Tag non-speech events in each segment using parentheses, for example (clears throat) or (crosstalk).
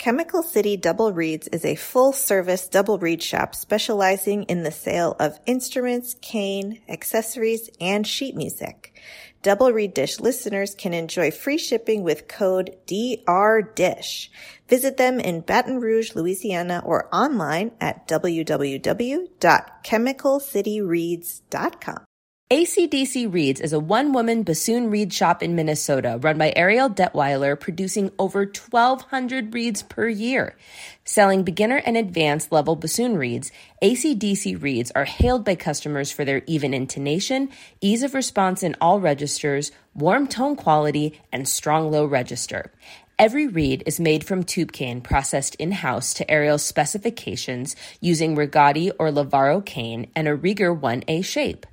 Chemical City Double Reeds is a full-service double reed shop specializing in the sale of instruments, cane, accessories, and sheet music. Double Reed Dish listeners can enjoy free shipping with code DRDISH. Visit them in Baton Rouge, Louisiana, or online at www.chemicalcityreeds.com. ACDC Reeds is a one woman bassoon reed shop in Minnesota run by Ariel Detweiler, producing over 1,200 reeds per year. Selling beginner and advanced level bassoon reeds, ACDC Reeds are hailed by customers for their even intonation, ease of response in all registers, warm tone quality, and strong low register. Every reed is made from tube cane processed in-house to Ariel's specifications using Rigotti or Lavaro cane and a Rieger 1A shape.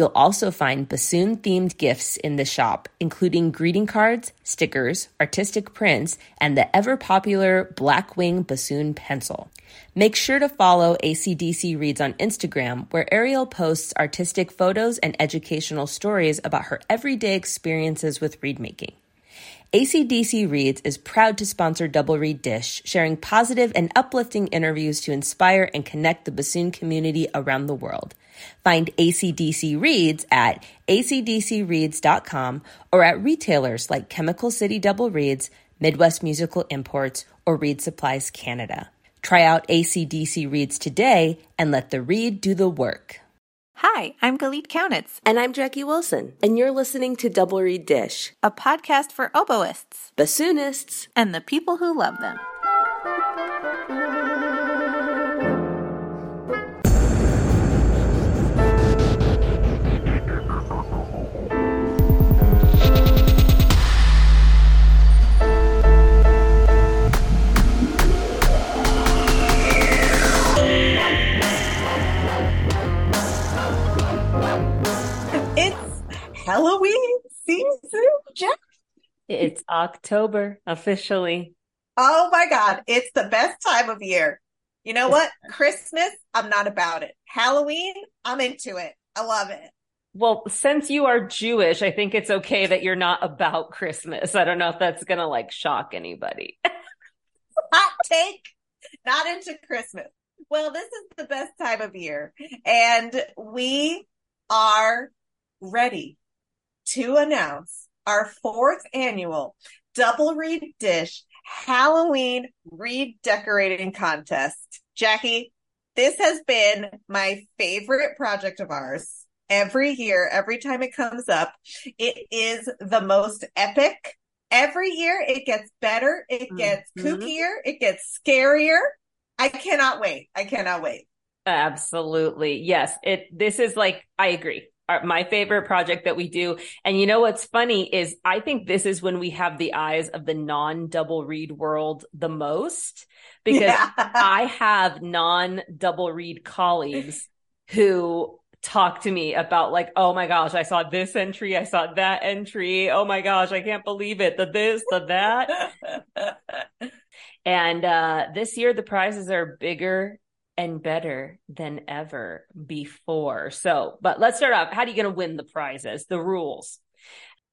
You'll also find bassoon themed gifts in the shop, including greeting cards, stickers, artistic prints, and the ever popular Blackwing bassoon pencil. Make sure to follow ACDC Reeds on Instagram, where Ariel posts artistic photos and educational stories about her everyday experiences with reed making. ACDC Reeds is proud to sponsor Double Reed Dish, sharing positive and uplifting interviews to inspire and connect the bassoon community around the world. Find ACDC Reeds at acdcreeds.com or at retailers like Chemical City Double Reeds, Midwest Musical Imports, or Reed Supplies Canada. Try out ACDC Reeds today and let the reed do the work. Hi, I'm Galit Kaunitz. And I'm Jackie Wilson, and you're listening to Double Reed Dish, a podcast for oboists, bassoonists, and the people who love them. Halloween season, Jeff. It's October officially. Oh my God. It's the best time of year. You know what? Christmas, I'm not about it. Halloween, I'm into it. I love it. Well, since you are Jewish, I think it's okay that you're not about Christmas. I don't know if that's going to like shock anybody. (laughs) Hot take, not into Christmas. Well, this is the best time of year and we are ready to announce our fourth annual Double Reed Dish Halloween reed decorating contest. Jackie, this has been my favorite project of ours every year, every time it comes up. It is the most epic. Every year it gets better, it gets mm-hmm. kookier, it gets scarier. I cannot wait. I cannot wait. Absolutely. Yes. It, this is like, I agree my favorite project that we do. And you know what's funny is I think this is when we have the eyes of the non double reed world the most because yeah. (laughs) I have non double reed colleagues who talk to me about like, oh my gosh, I saw this entry, I saw that entry. Oh my gosh, I can't believe it. The this, the that. (laughs) and uh this year the prizes are bigger and better than ever before. So, but let's start off. How are you going to win the prizes? The rules.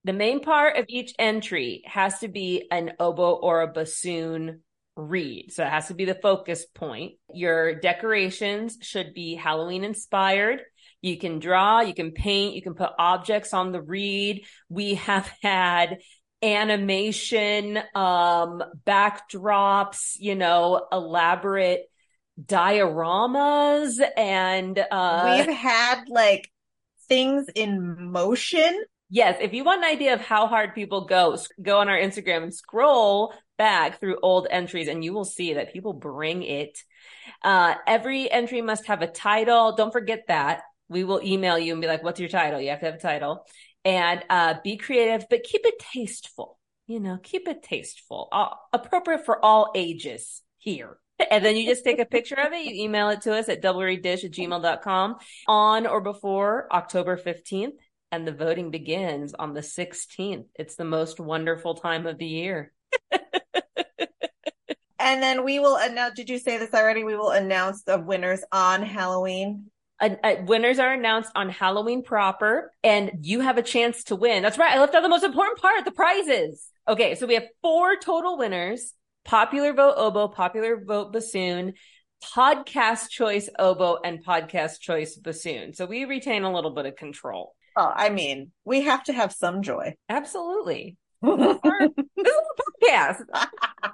The main part of each entry has to be an oboe or a bassoon reed. So it has to be the focus point. Your decorations should be Halloween inspired. You can draw, you can paint, you can put objects on the reed. We have (laughs) had animation, um, backdrops, you know, elaborate dioramas and uh we've had like things in motion. Yes, if you want an idea of how hard people go, go on our Instagram and scroll back through old entries and you will see that people bring it. Uh, every entry must have a title. Don't forget that. We will email you and be like, what's your title? You have to have a title and, uh, be creative, but keep it tasteful. You know, keep it tasteful, uh, appropriate for all ages here and then you just take a picture of it. You email it to us at doublereeddish at gmail.com on or before October 15th. And the voting begins on the 16th. It's the most wonderful time of the year. (laughs) and then we will announce, did you say this already? We will announce the winners on Halloween. Uh, uh, winners are announced on Halloween proper, and you have a chance to win. That's right. I left out the most important part the prizes. Okay, so we have four total winners popular vote oboe, popular vote bassoon, podcast choice oboe, and podcast choice bassoon. So we retain a little bit of control. Oh, I mean, we have to have some joy. Absolutely. (laughs) Our, this is a podcast. (laughs)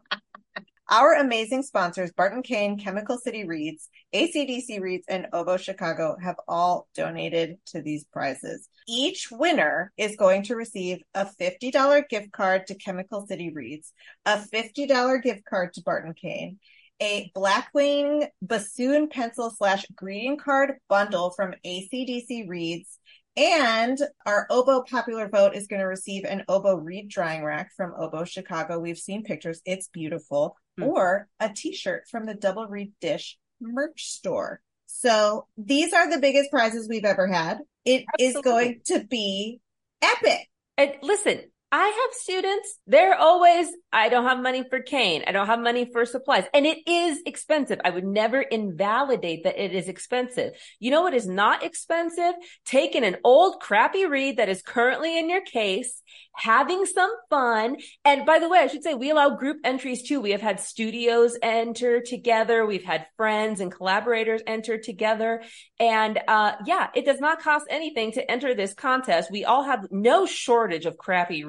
Our amazing sponsors, Barton Cane, Chemical City Reeds, ACDC Reeds, and Oboe Chicago, have all donated to these prizes. Each winner is going to receive a $50 gift card to Chemical City Reeds, a $50 gift card to Barton Cane, a Blackwing bassoon pencil slash greeting card bundle from ACDC Reeds, and our oboe popular vote is going to receive an oboe reed drying rack from Oboe Chicago. We've seen pictures. It's beautiful. Mm-hmm. Or a t-shirt from the Double Reed Dish merch store. So these are the biggest prizes we've ever had. It Absolutely. is going to be epic. And listen, I have students, they're always, I don't have money for cane. I don't have money for supplies. And it is expensive. I would never invalidate that it is expensive. You know what is not expensive? Taking an old crappy reed that is currently in your case having some fun. And by the way, I should say we allow group entries too. We have had studios enter together. We've had friends and collaborators enter together. And, uh, yeah, it does not cost anything to enter this contest. We all have no shortage of crappy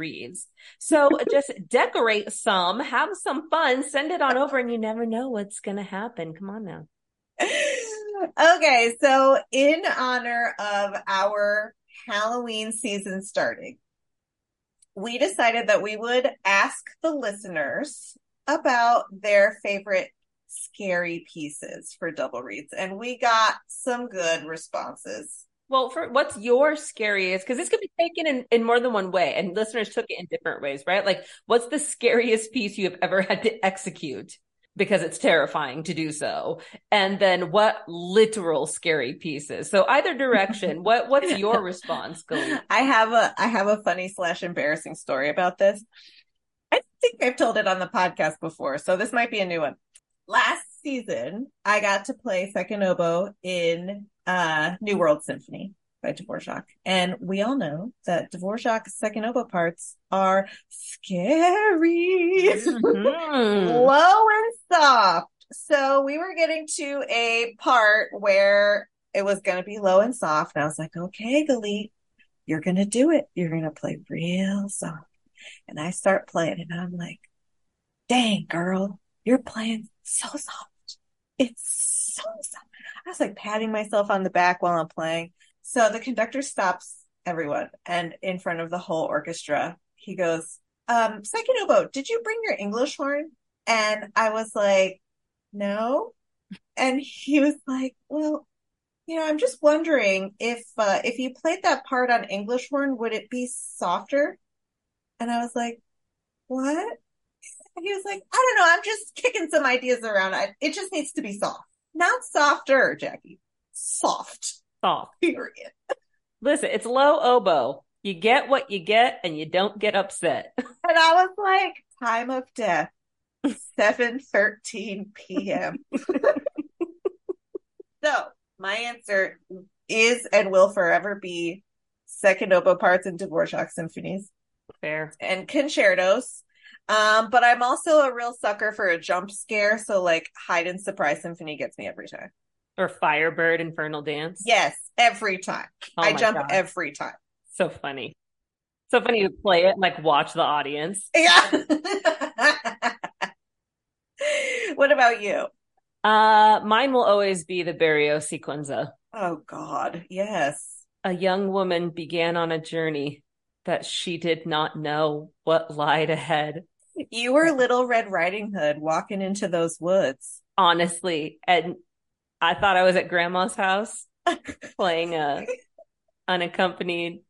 So just decorate some, have some fun, send it on over and you never know what's going to happen. Come on now. okay. So in honor of our Halloween season starting, we decided that we would ask the listeners about their favorite scary pieces for double reeds, and we got some good responses well for what's your scariest because this could be taken in, in more than one way and listeners took it in different ways right? Like what's the scariest piece you have ever had to execute because it's terrifying to do so? And then what literal scary pieces? So either direction (laughs) what what's your (laughs) response Galit? i have a i have a funny slash embarrassing story about this. I think i've told it on the podcast before so this might be a new one. Last season i got to play second oboe in uh new world symphony by Dvorak. And we all know that Dvorak's second oboe parts are scary, mm-hmm. (laughs) low and soft. So we were getting to a part where it was going to be low and soft. And I was like, okay, Galit, you're going to do it. You're going to play real soft. And I start playing and I'm like, dang, girl, you're playing so soft. It's so soft. I was like patting myself on the back while I'm playing. So the conductor stops everyone and in front of the whole orchestra, he goes, um, second oboe, did you bring your English horn? And I was like, no. And he was like, well, you know, I'm just wondering if, uh, if you played that part on English horn, would it be softer? And I was like, what? And he was like, I don't know. I'm just kicking some ideas around. I, it just needs to be soft, not softer, Jackie. Soft soft. Period. Listen, it's low oboe. You get what you get and you don't get upset. (laughs) And I was like, time of death, 7:13 p.m. (laughs) so, my answer is and will forever be second oboe parts in Dvorak symphonies. Fair. And concertos. Um, but I'm also a real sucker for a jump scare, so like Haydn surprise symphony gets me every time. Or Firebird Infernal Dance. Yes, every time. Oh I jump God. every time. So funny. So funny to play it and like watch the audience. Yeah. (laughs) what about you? Uh mine will always be the Berio sequenza. Oh God, yes. A young woman began on a journey that she did not know what lied ahead. You were Little Red Riding Hood walking into those woods. Honestly, and I thought I was at grandma's house (laughs) playing a unaccompanied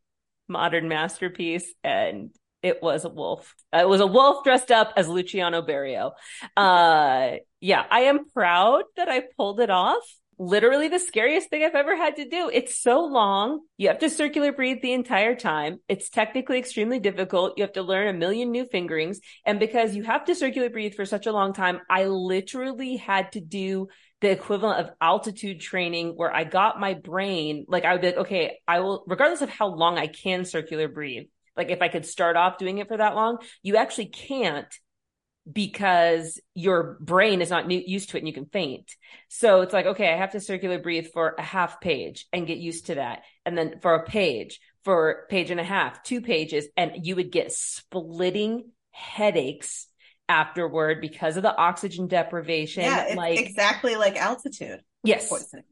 modern masterpiece and it was a wolf. It was a wolf dressed up as Luciano Berio. Uh, yeah, I am proud that I pulled it off. Literally the scariest thing I've ever had to do. It's so long. You have to circular breathe the entire time. It's technically extremely difficult. You have to learn a million new fingerings. And because you have to circular breathe for such a long time, I literally had to do the equivalent of altitude training where I got my brain, like I would be like, okay, I will, regardless of how long I can circular breathe, like if I could start off doing it for that long, you actually can't because your brain is not new, used to it and you can faint. So it's like, okay, I have to circular breathe for a half page and get used to that. And then for a page, for page and a half, two pages, and you would get splitting headaches afterward because of the oxygen deprivation. Yeah, it's like exactly like altitude yes, poisoning.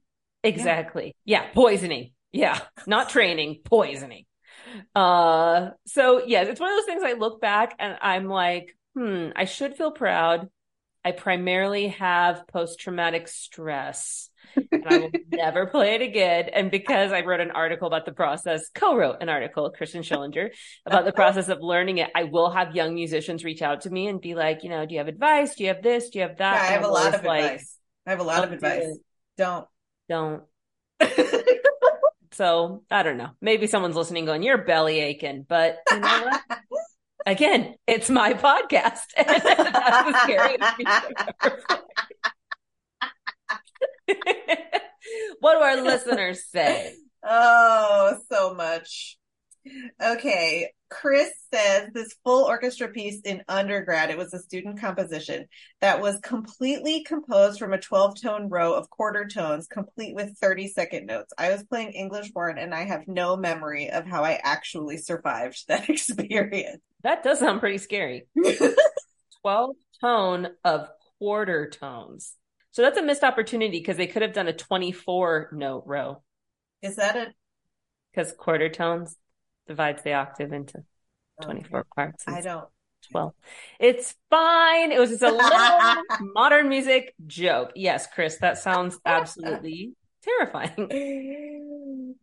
exactly. Yeah. poisoning. Yeah, not training, poisoning. Uh, so yes, it's one of those things I look back and I'm like, hmm, I should feel proud. I primarily have post traumatic stress. and I will (laughs) never play it again. And because I wrote an article about the process, co-wrote an article, Kristen Schillinger, about the process of learning it, I will have young musicians reach out to me and be like, you know, do you have advice? Do you have this? Do you have that? Yeah, I have a lot of like, advice. I have a lot of don't do advice. Don't. Don't. (laughs) So I don't know. Maybe someone's listening going, you're belly aching, but you know what? (laughs) Again, it's my podcast. (laughs) (laughs) What do our listeners say? Oh, so much. Okay. Chris says this full orchestra piece in undergrad, it was a student composition that was completely composed from a 12 tone row of quarter tones, complete with 30 second notes. I was playing English horn and I have no memory of how I actually survived that (laughs) experience. That does sound pretty scary. (laughs) 12 tone of quarter tones. So that's a missed opportunity because they could have done a 24 note row Is that a because quarter tones divides the octave into 24 okay. parts. I don't. 12. It's fine. It was just a little (laughs) modern music joke. Yes, Chris, that sounds absolutely (laughs) terrifying.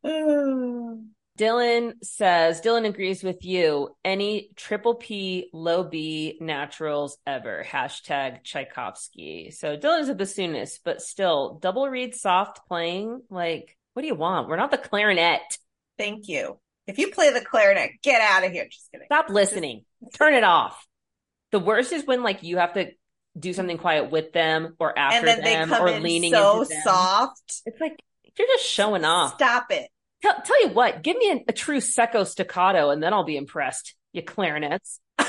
(sighs) Dylan says, Dylan agrees with you. Any triple P, low B naturals ever. Hashtag Tchaikovsky. So Dylan is a bassoonist, but still double reed soft playing. Like, what do you want? We're not the clarinet. Thank you. If you play the clarinet, get out of here. Just kidding. Stop listening. Turn it off. The worst is when like you have to do something quiet with them or after And then they them come or in leaning so soft. It's like you're just showing off. Stop it. Tell, tell you what, give me a, a true secco staccato and then I'll be impressed. You clarinets. (laughs)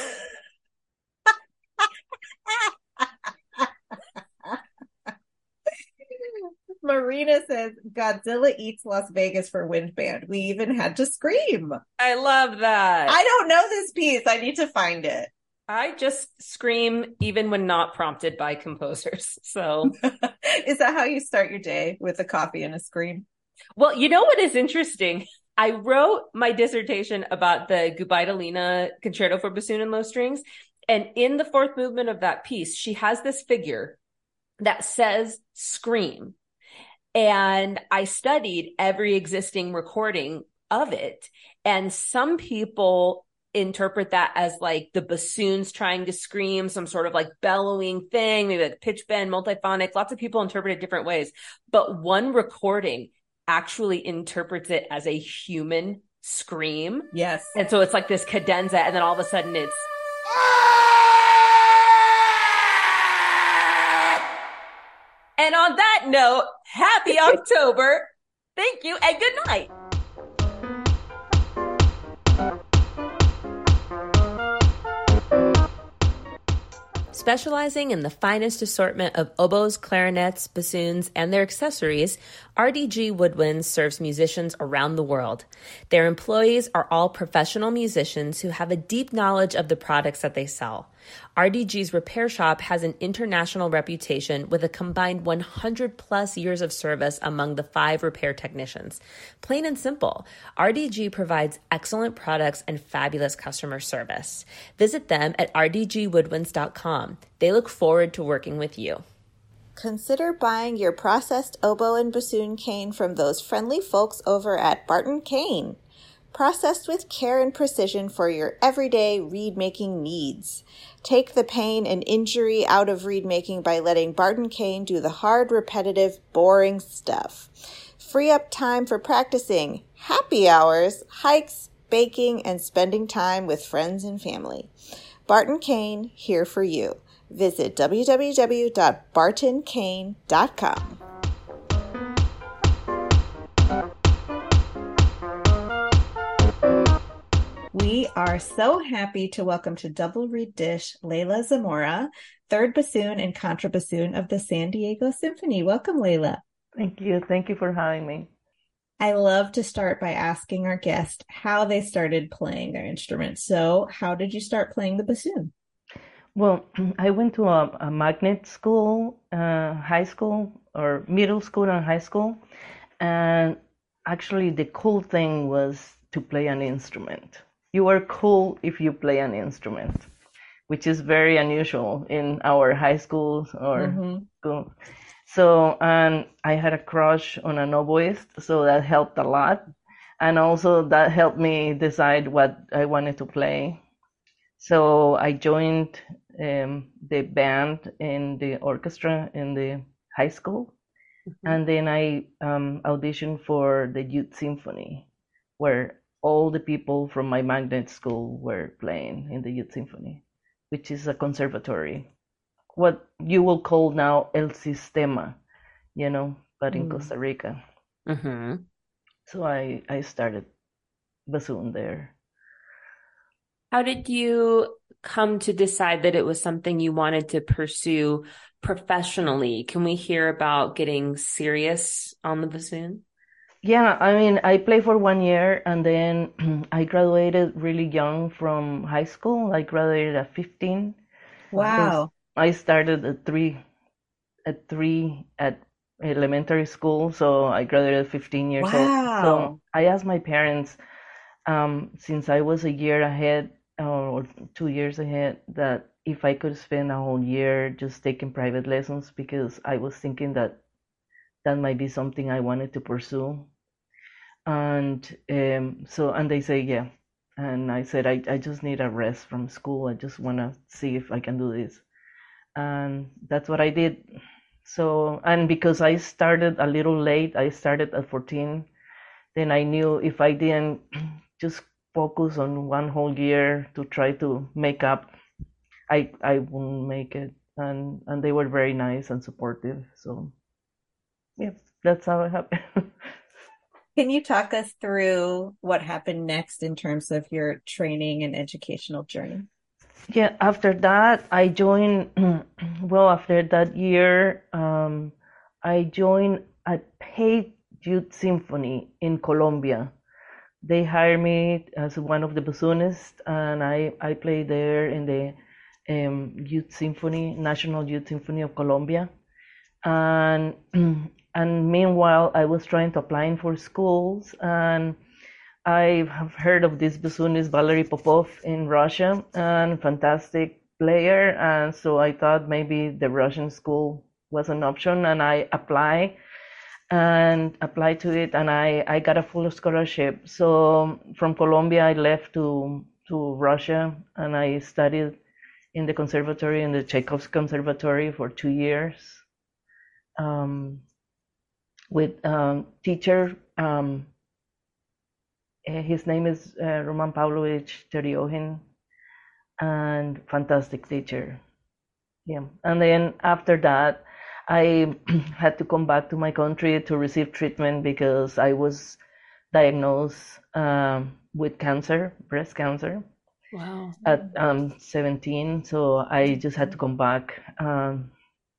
Marina says Godzilla eats Las Vegas for Wind Band. We even had to scream. I love that. I don't know this piece. I need to find it. I just scream even when not prompted by composers. So, (laughs) Is that how you start your day with a coffee and a scream? Well, you know what is interesting? I wrote my dissertation about the Gubaidulina Concerto for Bassoon and Low Strings. And in the fourth movement of that piece, she has this figure that says scream. And I studied every existing recording of it. And some people interpret that as like the bassoons trying to scream, some sort of like bellowing thing, maybe like pitch bend, multiphonic. Lots of people interpret it different ways. But one recording actually interprets it as a human scream. Yes. And so it's like this cadenza, and then all of a sudden it's And on that note, happy (laughs) October. Thank you and good night. Specializing in the finest assortment of oboes, clarinets, bassoons, and their accessories, RDG Woodwinds serves musicians around the world. Their employees are all professional musicians who have a deep knowledge of the products that they sell. RDG's repair shop has an international reputation with a combined 100 plus years of service among the five repair technicians. Plain and simple, RDG provides excellent products and fabulous customer service. Visit them at rdgwoodwinds.com. They look forward to working with you. Consider buying your processed oboe and bassoon cane from those friendly folks over at Barton Cane. Processed with care and precision for your everyday reed making needs. Take the pain and injury out of reed making by letting Barton Cane do the hard, repetitive, boring stuff. Free up time for practicing, happy hours, hikes, baking, and spending time with friends and family. Barton Cane, here for you. Visit www.bartoncane.com. are so happy to welcome to Double Reed Dish Leyla Zamora, third bassoon and contrabassoon of the San Diego Symphony. Welcome, Leyla. Thank you. Thank you for having me. I love to start by asking our guest how they started playing their instrument. So, how did you start playing the bassoon? Well, (clears throat) I went to a, a magnet school, uh, high school, or middle school and high school. And actually, the cool thing was to play an instrument you are cool if you play an instrument, which is very unusual in our high schools or mm-hmm. school. So, and I had a crush on an oboist, so that helped a lot. And also that helped me decide what I wanted to play. So I joined um, the band in the orchestra in the high school. Mm-hmm. And then I um, auditioned for the youth symphony, where all the people from my magnet school were playing in the youth symphony, which is a conservatory, what you will call now El Sistema, you know, but in mm. Costa Rica. Mm-hmm. So I I started bassoon there. How did you come to decide that it was something you wanted to pursue professionally? Can we hear about getting serious on the bassoon? Yeah, I mean, I played for one year and then (clears throat) I graduated really young from high school. I graduated at 15. Wow. I started at three, at three at elementary school, so I graduated at 15 years wow. old. So I asked my parents, um, since I was a year ahead or two years ahead, that if I could spend a whole year just taking private lessons because I was thinking that that might be something I wanted to pursue. And um, so, and they say, yeah. And I said, I, I just need a rest from school. I just want to see if I can do this. And that's what I did. So, and because I started a little late, I started at 14, then I knew if I didn't (clears throat) just focus on one whole year to try to make up, I, I wouldn't make it. And, and they were very nice and supportive. So yeah, that's how it happened. (laughs) Can you talk us through what happened next in terms of your training and educational journey? Yeah, after that, I joined, (clears throat) well, after that year, um, I joined a paid youth symphony in Colombia. They hired me as one of the bassoonists, and I, I played there in the um, Youth Symphony, National Youth Symphony of Colombia. And (clears throat) and meanwhile i was trying to apply for schools and i have heard of this bassoonist valery popov in russia and fantastic player. And so i thought maybe the russian school was an option and i applied and applied to it and i i got a full scholarship. So from colombia i left to to russia and i studied in the conservatory in the tchaikovsky conservatory for two years. Um, with um, teacher. Um, eh, his name is uh, Roman Pavlovich Teryohin, and fantastic teacher. Yeah, and then after that, I (clears throat) had to come back to my country to receive treatment because I was diagnosed um, with cancer, breast cancer. Wow. At um, 17, so I just had to come back um,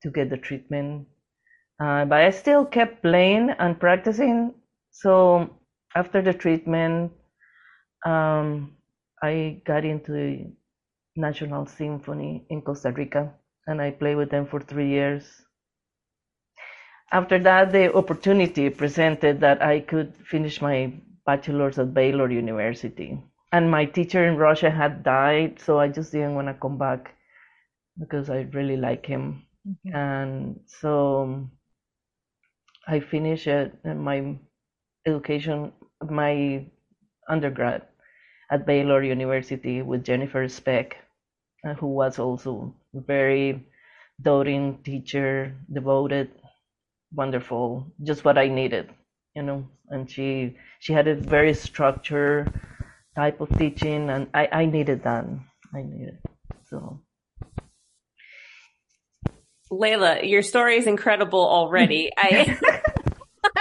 to get the treatment uh, but I still kept playing and practicing. So after the treatment, um, I got into the National Symphony in Costa Rica and I played with them for three years. After that, the opportunity presented that I could finish my bachelor's at Baylor University. And my teacher in Russia had died, so I just didn't want to come back because I really like him. And so I finished my education, my undergrad at Baylor University with Jennifer Speck, uh, who was also a very doting teacher, devoted, wonderful, just what I needed, you know. And she she had a very structured type of teaching, and I I needed that. I needed so. Leyla, your story is incredible already. I (laughs) (laughs)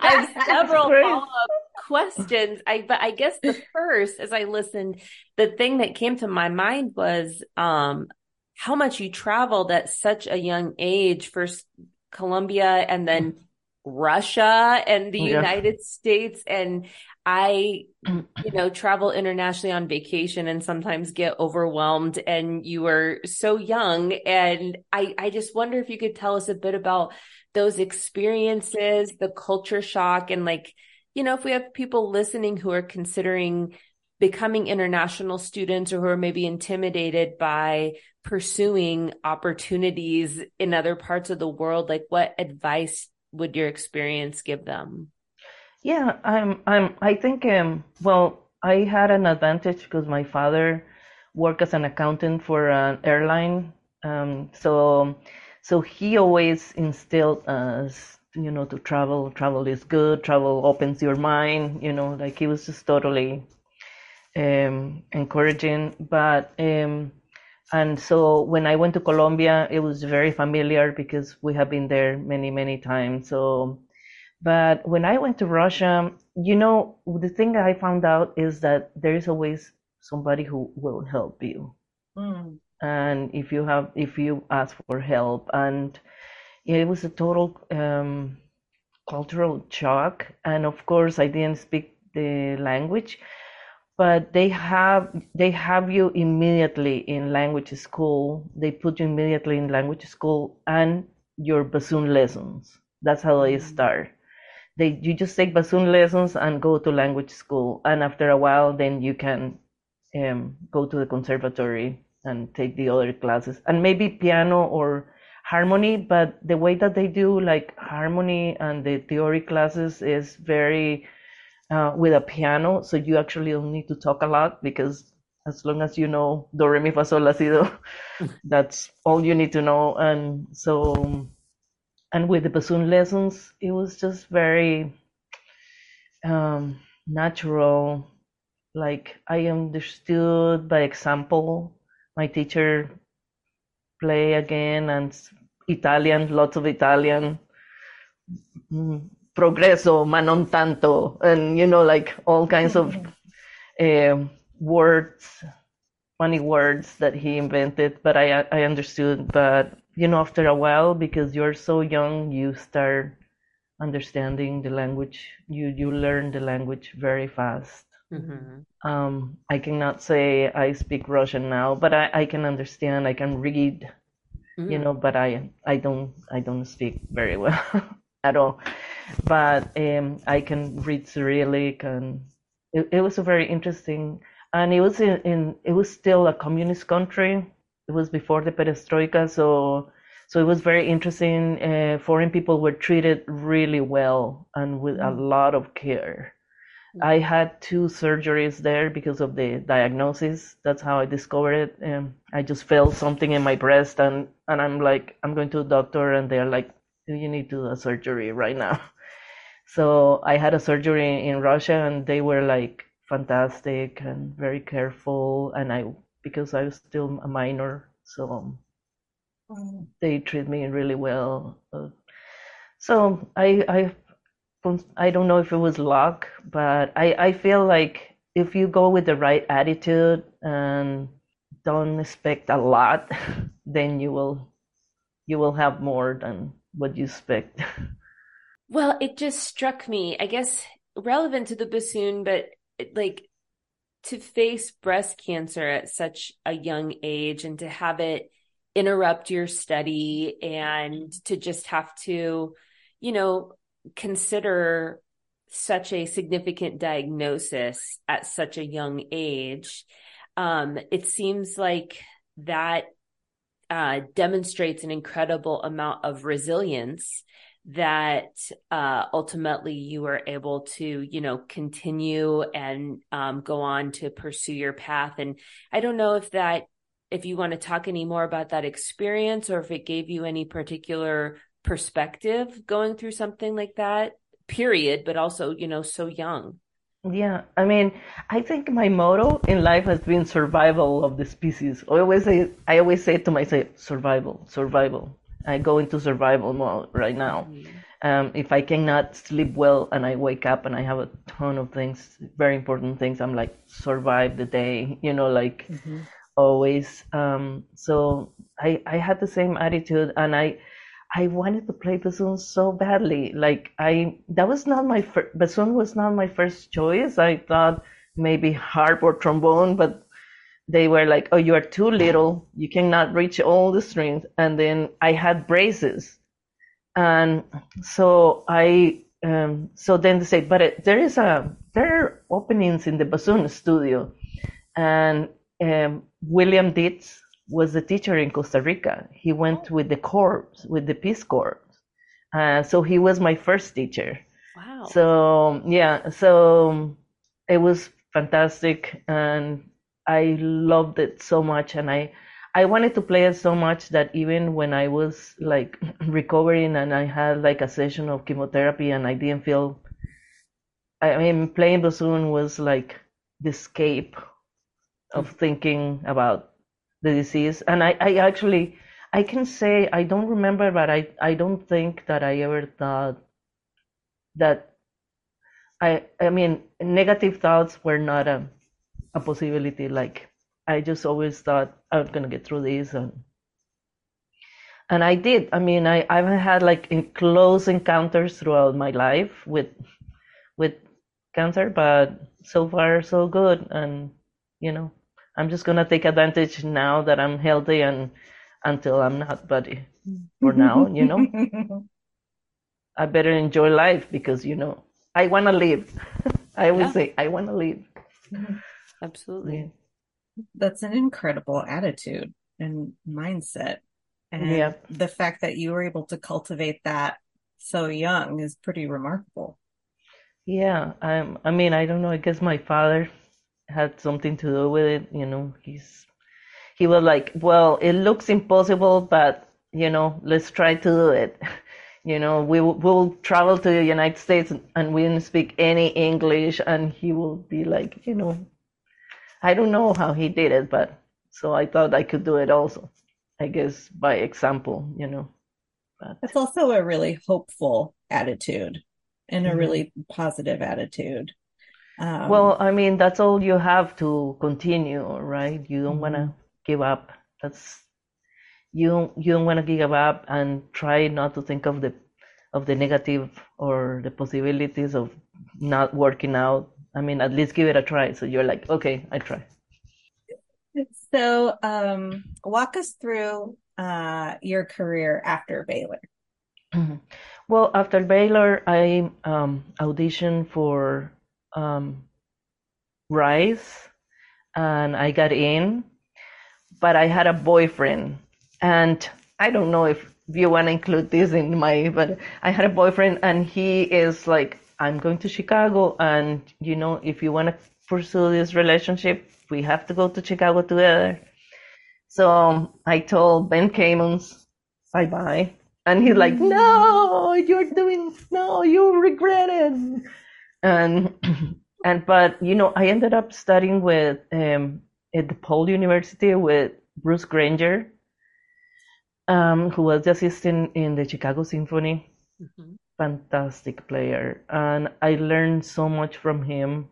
I have several follow-up questions. I but I guess the first, as I listened, the thing that came to my mind was um how much you traveled at such a young age. First Colombia and then Russia and the yeah. United States. And I, you know, travel internationally on vacation and sometimes get overwhelmed and you were so young. And I, I just wonder if you could tell us a bit about those experiences, the culture shock and like, you know, if we have people listening who are considering becoming international students or who are maybe intimidated by pursuing opportunities in other parts of the world, like what advice would your experience give them? Yeah, I'm I'm I think um well, I had an advantage because my father worked as an accountant for an airline. Um so so he always instilled us you know to travel travel is good travel opens your mind you know like he was just totally um encouraging but um and so when I went to Colombia, it was very familiar because we have been there many, many times. So, but when I went to Russia, you know, the thing I found out is that there is always somebody who will help you. Mm. And if you have, if you ask for help, and it was a total um, cultural shock. And of course, I didn't speak the language but they have they have you immediately in language school they put you immediately in language school and your bassoon lessons that's how they mm. start they you just take bassoon lessons and go to language school. And after a while then you can um, go to the conservatory and take the other classes. And maybe piano or harmony but the way that they do like harmony and the theory classes is very uh, with a piano, so you actually don't need to talk a lot because as long as you know do re mi fa sol la si do, (laughs) that's all you need to know. And so, and with the bassoon lessons, it was just very um, natural. Like I understood by example. My teacher play again and Italian, lots of Italian. Mm, progreso, ma non tanto, and you know, like all kinds of uh, words, funny words that he invented. But I I understood. But you know, after a while, because you're so young, you start understanding the language. You you learn the language very fast. Mm-hmm. Um, I cannot say I speak Russian now, but I, I can understand. I can read, mm-hmm. you know, but I I don't I don't speak very well (laughs) at all but um, I can read Cyrillic, and it, it, was a very interesting. And it was in, in, it was still a communist country. It was before the perestroika, so so it was very interesting. Uh, foreign people were treated really well and with a mm. lot of care. Mm. I had two surgeries there because of the diagnosis. That's how I discovered it. Um, I just felt something in my breast, and and I'm like, I'm going to the doctor, and they're like, Do you need to do a surgery right now. (laughs) So I had a surgery in Russia, and they were like fantastic and very careful. And I, because I was still a minor, so mm. they treat me really well. Uh, so I, I, I don't know if it was luck, but I, I feel like if you go with the right attitude and don't expect a lot, (laughs) then you will, you will have more than what you expect. (laughs) Well, it just struck me, I guess, relevant to the bassoon, but like to face breast cancer at such a young age and to have it interrupt your study and to just have to, you know, consider such a significant diagnosis at such a young age. Um, it seems like that uh, demonstrates an incredible amount of resilience that uh, ultimately you were able to, you know, continue and um, go on to pursue your path. And I don't know if that, if you want to talk any more about that experience or if it gave you any particular perspective going through something like that, period, but also, you know, so young. Yeah, I mean, I think my motto in life has been survival of the species. I always say, I always say to myself, survival, survival. I go into survival mode right now. Mm-hmm. Um, if I cannot sleep well and I wake up and I have a ton of things, very important things. I'm like survive the day, you know, like mm-hmm. always. Um, so I I had the same attitude, and I I wanted to play bassoon so badly. Like I that was not my fir- bassoon was not my first choice. I thought maybe harp or trombone, but they were like, "Oh, you are too little. You cannot reach all the strings." And then I had braces, and so I um, so then they say, "But it, there is a there are openings in the bassoon studio," and um, William Dietz was a teacher in Costa Rica. He went with the Corps, with the Peace Corps. Uh, so he was my first teacher. Wow. So yeah, so it was fantastic, and I loved it so much, and I I wanted to play it so much that even when I was like (laughs) recovering and I had like a session of chemotherapy and I didn't feel, I mean, playing bassoon was like the escape of mm. thinking about the disease. And I, I actually, I can say I don't remember, but I, I don't think that I ever thought that I, I mean, negative thoughts were not a, a possibility. Like I just always thought I'm gonna get through this, and and I did. I mean, I I've had like close encounters throughout my life with with cancer, but so far so good, and you know, I'm just gonna take advantage now that I'm healthy and until I'm not, but for now, you know, (laughs) I better enjoy life because you know I wanna live. (laughs) I always yeah. say I wanna live. Mm-hmm. Absolutely. That's an incredible attitude and mindset. And yeah. the fact that you were able to cultivate that so young is pretty remarkable. Yeah, um, I mean, I don't know. I guess my father had something to do with it. You know, he's he was like, well, it looks impossible, but you know, let's try to do it. (laughs) you know, we will we'll travel to the United States and we didn't speak any English, and he will be like, you know, I don't know how he did it, but so I thought I could do it also. I guess by example, you know. But... It's also a really hopeful attitude and a mm-hmm. really positive attitude. Um, well, I mean, that's all you have to continue, right? You don't mm-hmm. want to give up. That's you. Don't, you don't want to give up and try not to think of the of the negative or the possibilities of not working out I mean, at least give it a try. So you're like, okay, I try. So, um, walk us through uh, your career after Baylor. Mm-hmm. Well, after Baylor, I um, auditioned for um, Rice, and I got in, but I had a boyfriend, and I don't know if you want to include this in my, but I had a boyfriend, and he is like I'm going to Chicago, and you know, if you want to pursue this relationship, we have to go to Chicago together. So um, I told Ben Kamins, bye bye. And he's like, no, you're doing, no, you regret it. And, (clears throat) and, but, you know, I ended up studying with, um, at DePaul University with Bruce Grainger, um, who was the assistant in the Chicago Symphony. Mm-hmm fantastic player, and I learned so much from him.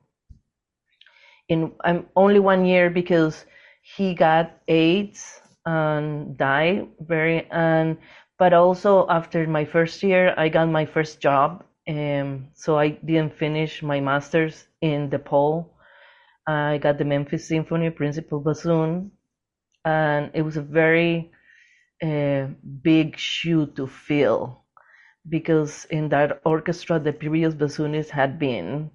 In I'm only one year because he got AIDS and died very and but also after my first year I got my first job um, so I didn't finish my masters in DePaul. I got the Memphis Symphony principal bassoon and it was a very uh, big shoe to fill because in that orchestra the previous bassoonist had been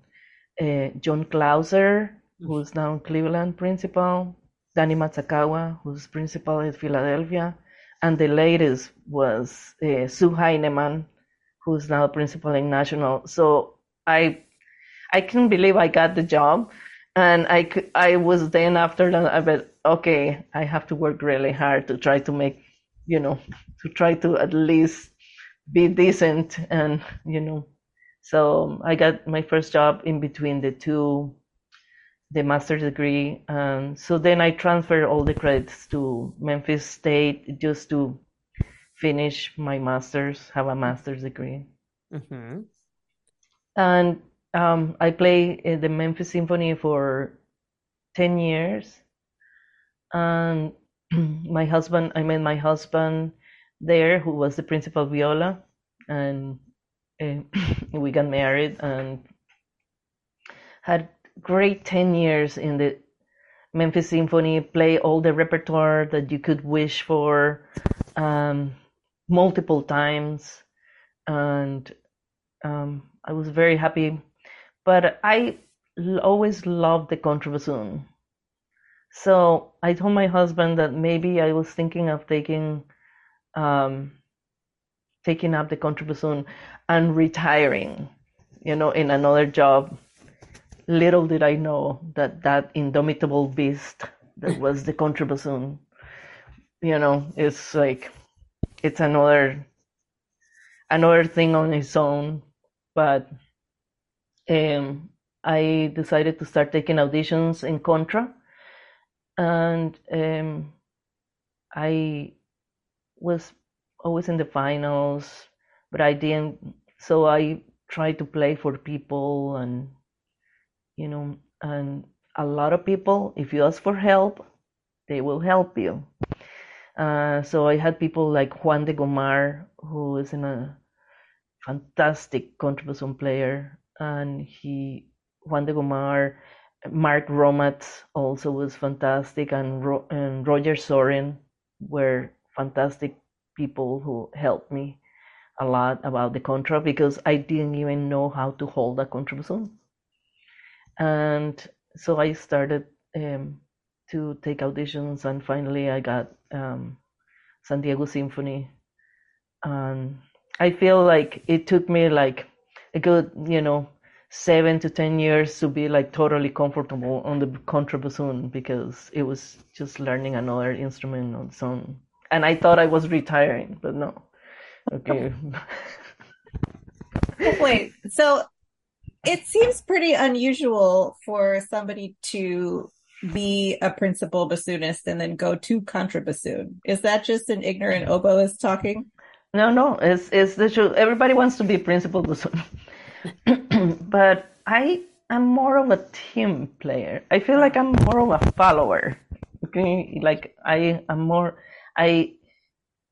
uh, John Clouser, who's now Cleveland principal, Danny Matsukawa, who's principal in Philadelphia, and the latest was uh, Sue Heineman, who's now principal in National. So I I couldn't believe I got the job, and I I was then after that I bet okay I have to work really hard to try to make you know to try to at least be decent and you know so i got my first job in between the two the master's degree and so then i transferred all the credits to memphis state just to finish my master's have a master's degree mm-hmm. and um, I play the Memphis Symphony for 10 years. And (clears throat) my husband, I met my husband there, who was the principal viola, and uh, (laughs) we got married and had great 10 years in the Memphis Symphony, play all the repertoire that you could wish for um, multiple times. And um, I was very happy. But I always loved the contrabassoon. So I told my husband that maybe I was thinking of taking um, taking up the contrabassoon and retiring, you know, in another job little did I know that that indomitable beast that (laughs) was the contrabassoon, you know, it's like it's another another thing on its own. But um, I decided to start taking auditions in Contra, and um, I was always in the finals, but I didn't. So I tried to play for people and you know, and a lot of people, if you ask for help, they will help you. Uh, so I had people like Juan de Gomar, who is a fantastic contrabassoon player, and he Juan de Gomar, Mark Romatz also was fantastic, and, Ro- and Roger Soren were fantastic people who helped me a lot about the contra because I didn't even know how to hold a contrabassoon and so I started um, to take auditions, and finally I got um, San Diego Symphony. And I feel like it took me like a good, you know, seven to ten years to be like totally comfortable on the contrabassoon because it was just learning another instrument on its own. And I thought I was retiring, but no. Okay. Wait, so it seems pretty unusual for somebody to be a principal bassoonist and then go to contrabassoon. Is that just an ignorant oboist talking? No, no, it's it's the truth. Everybody wants to be principal bassoon, (clears throat) but I am more of a team player. I feel like I'm more of a follower. Okay, like I am more I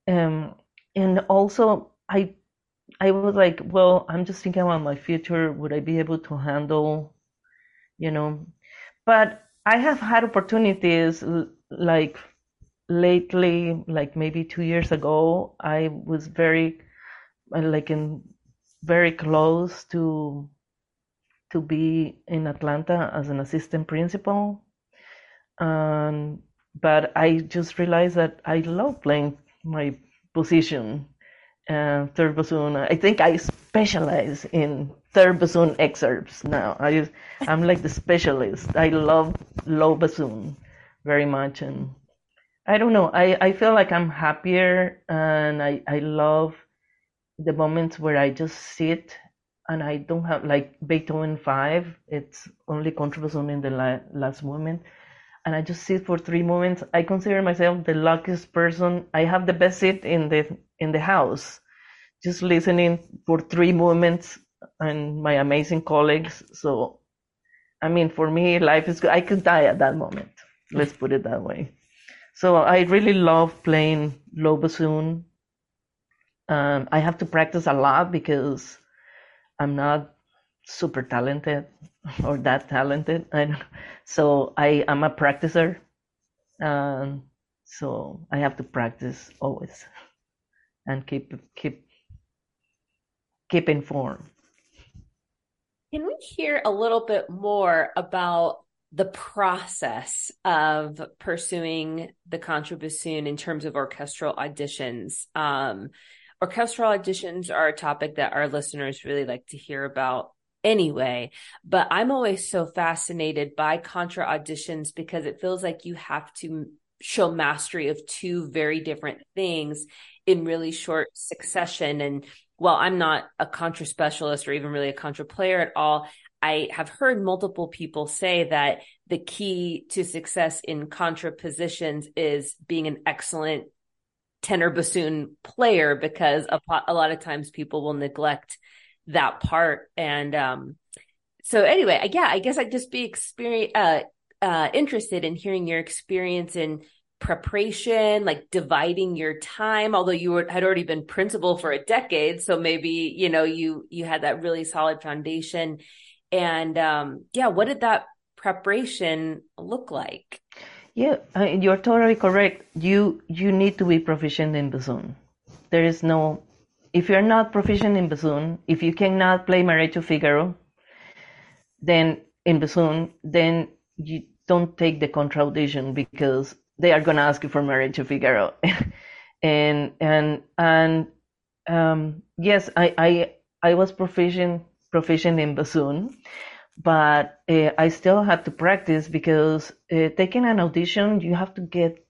um and also I I was like, well, I'm just thinking about my future. Would I be able to handle, you know? But I have had opportunities like lately, like maybe two years ago, I was very, like in very close to to be in Atlanta as an assistant principal. Um, but I just realized that I love playing my position uh, third bassoon. I think I specialize in third bassoon excerpts now. I I'm like the specialist. I love low bassoon very much, and I don't know. I, I feel like I'm happier, and I I love the moments where I just sit and I don't have like Beethoven five. It's only contrabassoon in the la- last movement and I just sit for three moments. I consider myself the luckiest person. I have the best seat in the in the house, just listening for three moments and my amazing colleagues. So, I mean, for me, life is good. I could die at that moment. Let's put it that way. So I really love playing low bassoon. Um, I have to practice a lot because I'm not super talented (laughs) or that talented. And so I am a practicer. Um, so I have to practice always (laughs) and keep keep keep informed. Can we hear a little bit more about the process of pursuing the contrabassoon in terms of orchestral auditions? Um, orchestral auditions are a topic that our listeners really like to hear about anyway. But I'm always so fascinated by contra auditions because it feels like you have to show mastery of two very different things in really short succession. And while I'm not a contra specialist or even really a contra player at all, I have heard multiple people say that the key to success in contra positions is being an excellent tenor bassoon player because a, a lot of times people will neglect that part. And um, so anyway, yeah, I guess I'd just be experience uh, uh, interested in hearing your experience in preparation, like dividing your time. Although you were, had already been principal for a decade, so maybe you know you you had that really solid foundation. And um, yeah, what did that preparation look like? Yeah, uh, you're totally correct. You you need to be proficient in the zone. There is no if you're not proficient in bassoon, if you cannot play Marriage of Figaro, then in bassoon, then you don't take the contra audition because they are gonna ask you for Marriage of Figaro. (laughs) and and and um, yes, I, I I was proficient proficient in bassoon, but uh, I still had to practice because uh, taking an audition, you have to get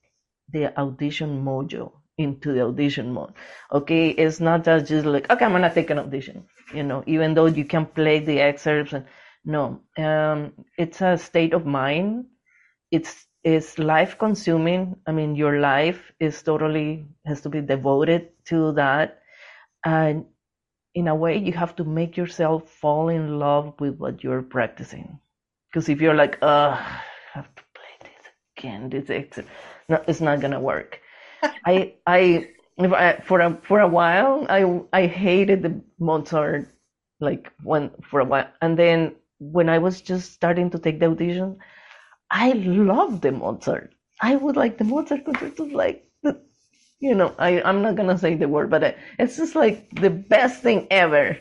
the audition mojo into the audition mode. Okay, it's not just just like okay, I'm gonna take an audition. You know, even though you can play the excerpts and no, um, it's a state of mind. It's it's life consuming. I mean, your life is totally has to be devoted to that, and in a way, you have to make yourself fall in love with what you're practicing. Because if you're like, oh, I have to play this again, this excerpt, no, it's not gonna work I I for a for a while I I hated the Mozart like one for a while. And then when I was just starting to take the audition I loved the Mozart. I would like the Mozart concertos like the you know I I'm not gonna say the word but it's just like the best thing ever.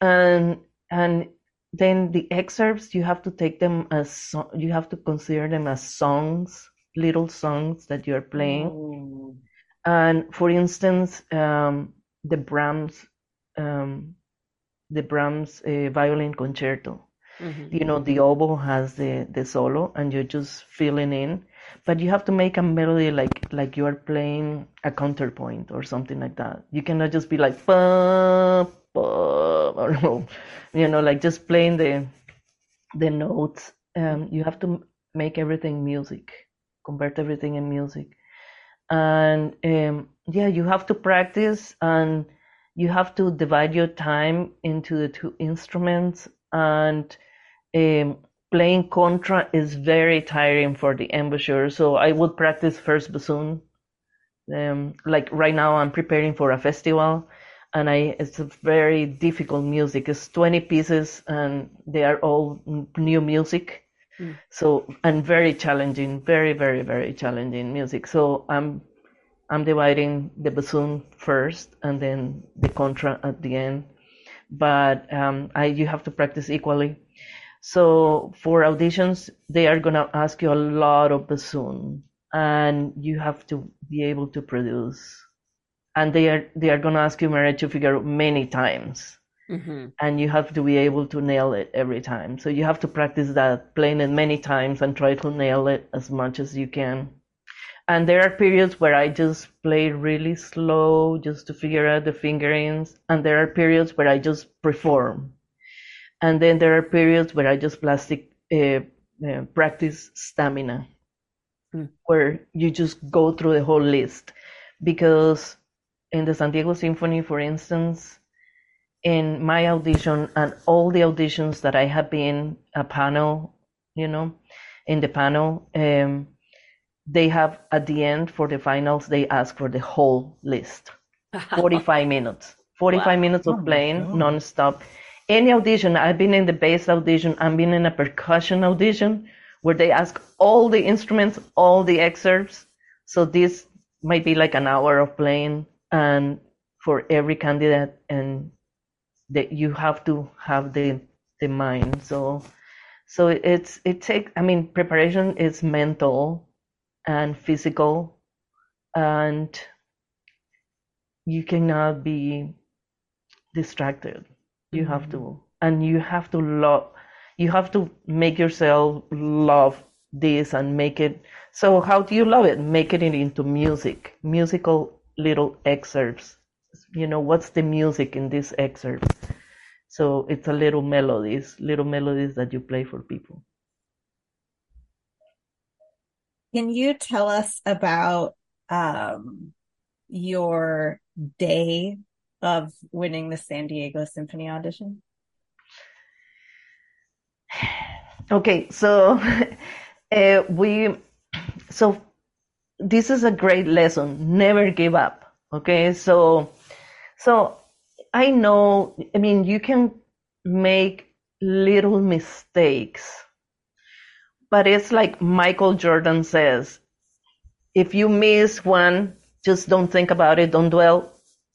And and then the excerpts you have to take them as you have to consider them as songs little songs that you're playing. Oh. And for instance, um, the Brahms, um, the Brahms uh, violin concerto. Mm-hmm. You know, the oboe has the, the solo, and you're just filling in. But you have to make a melody like like you are playing a counterpoint or something like that. You cannot just be like ba, ba, (laughs) or you know, like just playing the the notes. Um, you have to make everything music convert everything in music and um, yeah you have to practice and you have to divide your time into the two instruments and um, playing contra is very tiring for the embouchure so i would practice first bassoon um, like right now i'm preparing for a festival and I it's a very difficult music. It's 20 pieces and they are all new music. Mm. So and very challenging, very very very challenging music. So I'm I'm dividing the bassoon first and then the contra at the end. But um, I you have to practice equally. So for auditions, they are gonna ask you a lot of bassoon, and you have to be able to produce. And they are they are gonna ask you Marriage of Figaro many times. Mm-hmm. And you have to be able to nail it every time. So you have to practice that, playing it many times and try to nail it as much as you can. And there are periods where I just play really slow just to figure out the fingerings. And there are periods where I just perform. And then there are periods where I just plastic uh, uh, practice stamina, mm. where you just go through the whole list. Because in the San Diego Symphony, for instance, in my audition and all the auditions that I have been a panel, you know, in the panel, um, they have at the end for the finals, they ask for the whole list (laughs) 45 minutes, 45 wow. minutes of oh playing oh non-stop. Any audition, I've been in the bass audition, I've been in a percussion audition where they ask all the instruments, all the excerpts. So this might be like an hour of playing and for every candidate and that you have to have the the mind so so it's it takes i mean preparation is mental and physical and you cannot be distracted you mm-hmm. have to mm-hmm. and you have to love you have to make yourself love this and make it so how do you love it make it into music musical little excerpts you know what's the music in this excerpt so it's a little melodies little melodies that you play for people can you tell us about um, your day of winning the san diego symphony audition (sighs) Okay, so uh, (laughs) we, so this is a great lesson. Never give up. Okay, so, so I know, I mean, you can make little mistakes, but it's like Michael Jordan says if you miss one, just don't think about it, don't dwell.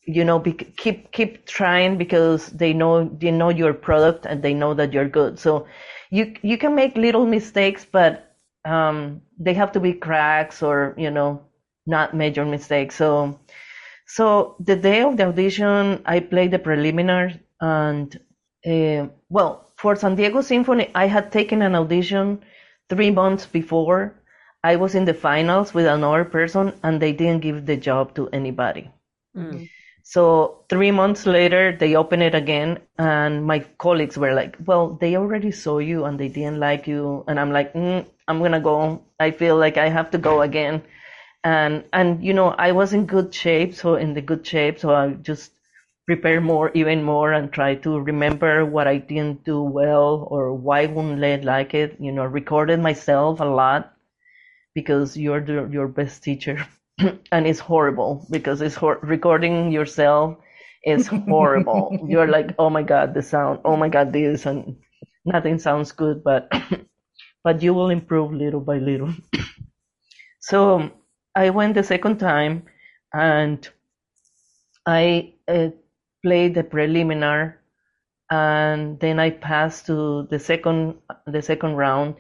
You know, be, keep keep trying because they know they know your product and they know that you're good. So you you can make little mistakes, but um, they have to be cracks or you know not major mistakes. So so the day of the audition, I played the preliminary and uh, well for San Diego Symphony, I had taken an audition three months before. I was in the finals with another person, and they didn't give the job to anybody. Mm. So three months later, they opened it again, and my colleagues were like, "Well, they already saw you, and they didn't like you." And I'm like, mm, "I'm gonna go. I feel like I have to go again." And and you know, I was in good shape, so in the good shape, so I just prepare more, even more, and try to remember what I didn't do well or why wouldn't they like it. You know, recorded myself a lot because you're the, your best teacher. (clears throat) and it's horrible because it's hor- recording yourself is horrible. (laughs) You're like, oh my god, the sound, oh my god, this, and nothing sounds good, but (clears throat) but you will improve little by little. (clears throat) so I went the second time, and I uh, played the preliminar, and then I passed to the second the second round,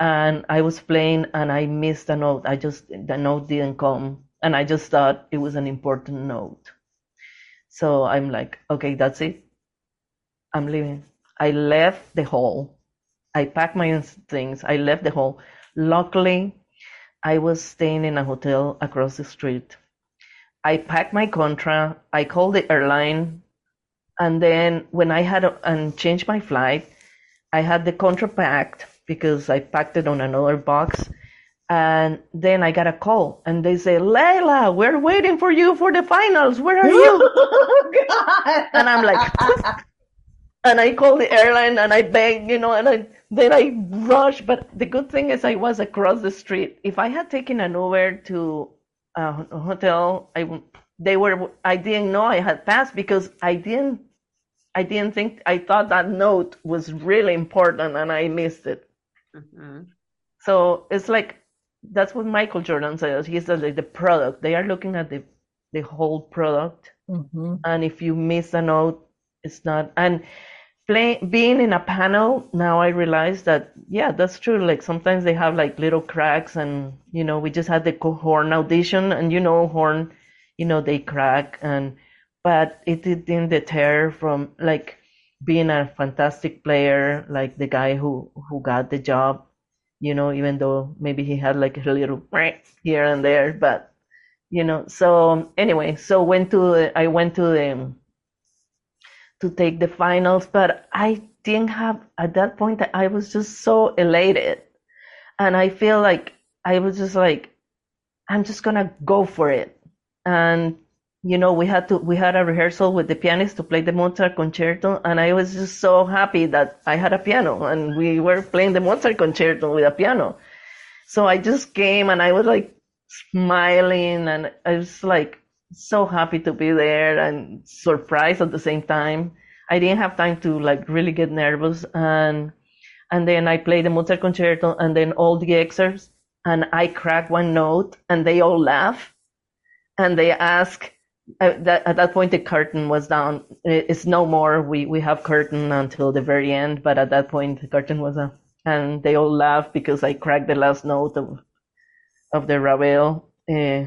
and I was playing and I missed a note. I just the note didn't come, and I just thought it was an important note. So I'm like, okay, that's it. I'm leaving. I left the hall. I packed my things. I left the hall. Luckily, I was staying in a hotel across the street. I packed my contra. I called the airline, and then when I had a, and changed my flight, I had the contra packed because I packed it on another box. And then I got a call and they say, Leyla, we're waiting for you for the finals. Where are you? (laughs) oh, and I'm like, and I called the airline and I begged, you know, and I, then I rushed. But the good thing is I was across the street. If I had taken an Uber to a hotel, I they were, I didn't know I had passed because I didn't, I didn't think, I thought that note was really important and I missed it. Mm-hmm. So it's like that's what Michael Jordan says. He says like the product. They are looking at the the whole product, Mm-hmm. and if you miss a note, it's not. And play, being in a panel now, I realize that yeah, that's true. Like sometimes they have like little cracks, and you know, we just had the horn audition, and you know, horn, you know, they crack, and but it didn't deter from like being a fantastic player, like the guy who who got the job, you know, even though maybe he had like a little here and there, but you know. So anyway, so went to I went to the to take the finals, but I didn't have at that point. I was just so elated, and I feel like I was just like, I'm just gonna go for it, and you know, we had to we had a rehearsal with the pianist to play the Mozart concerto, and I was just so happy that I had a piano, and we were playing the Mozart concerto with a piano. So I just came, and I was like smiling, and I was like so happy to be there, and surprised at the same time. I didn't have time to like really get nervous, and and then I played the Mozart concerto, and then all the excerpts, and I crack one note, and they all laugh, and they ask at that, at that point the curtain was down it's no more we we have curtain until the very end but at that point the curtain was up and they all laugh because i cracked the last note of of the ravel uh,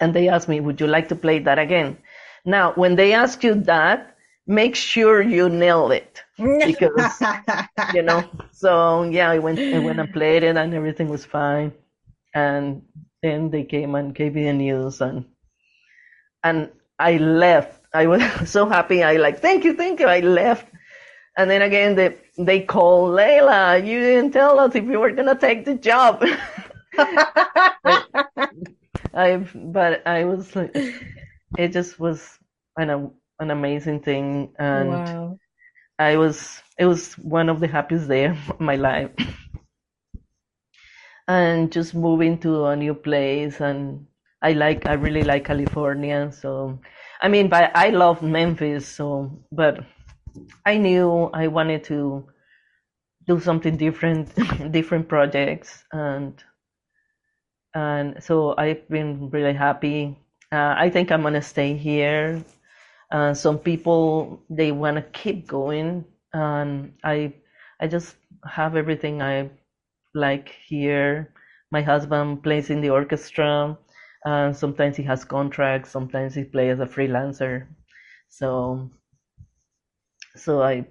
and they asked me would you like to play that again now when they ask you that make sure you nail it (laughs) because you know so yeah i went i went and played it and everything was fine and then they came and gave me the news and and I left. I was (laughs) so happy. I like, thank you, thank you. I left. And then again, they, they call Leyla, you didn't tell us if you were going to take the job. (laughs) I, but I was like, (laughs) it just was an, an amazing thing. And wow. I was it was one of the happiest day of my life. (laughs) and just moving to a new place and I like I really like California so I mean but I love Memphis so but I knew I wanted to do something different (laughs) different projects and and so I've been really happy uh, I think I'm gonna stay here uh, some people they want to keep going and I I just have everything I like here. My husband plays in the orchestra. Uh, sometimes he has contracts. Sometimes he plays as a freelancer. So, so I,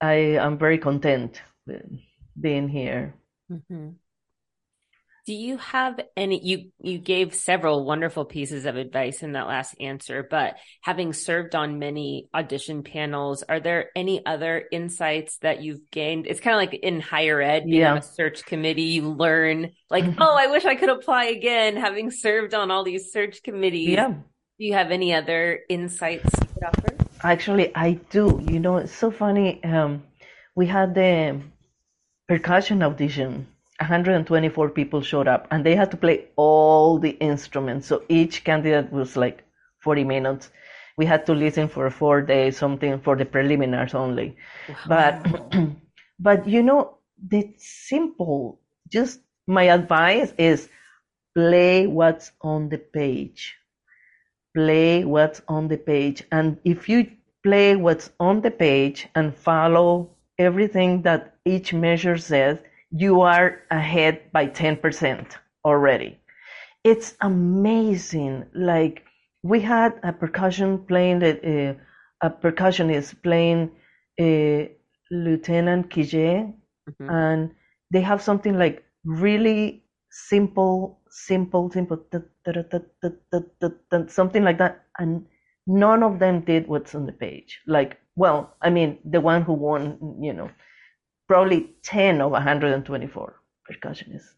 I am very content with being here. Mm-hmm. Do you have any you you gave several wonderful pieces of advice in that last answer, but having served on many audition panels, are there any other insights that you've gained? It's kind of like in higher ed, you yeah. a search committee, you learn like, mm-hmm. oh, I wish I could apply again, having served on all these search committees. Yeah. Do you have any other insights you could offer? Actually, I do. You know, it's so funny. Um, we had the percussion audition 124 people showed up and they had to play all the instruments. So each candidate was like 40 minutes. We had to listen for four days, something for the preliminaries only. Wow. But, (clears throat) but you know, the simple, just my advice is play what's on the page. Play what's on the page. And if you play what's on the page and follow everything that each measure says, you are ahead by 10% already. It's amazing. Like we had a percussion playing uh, a percussionist playing uh, Lieutenant Kije, mm-hmm. and they have something like really simple, simple, simple, something like that, and none of them did what's on the page. Like, well, I mean, the one who won, you know, probably 10 of 124 percussionists.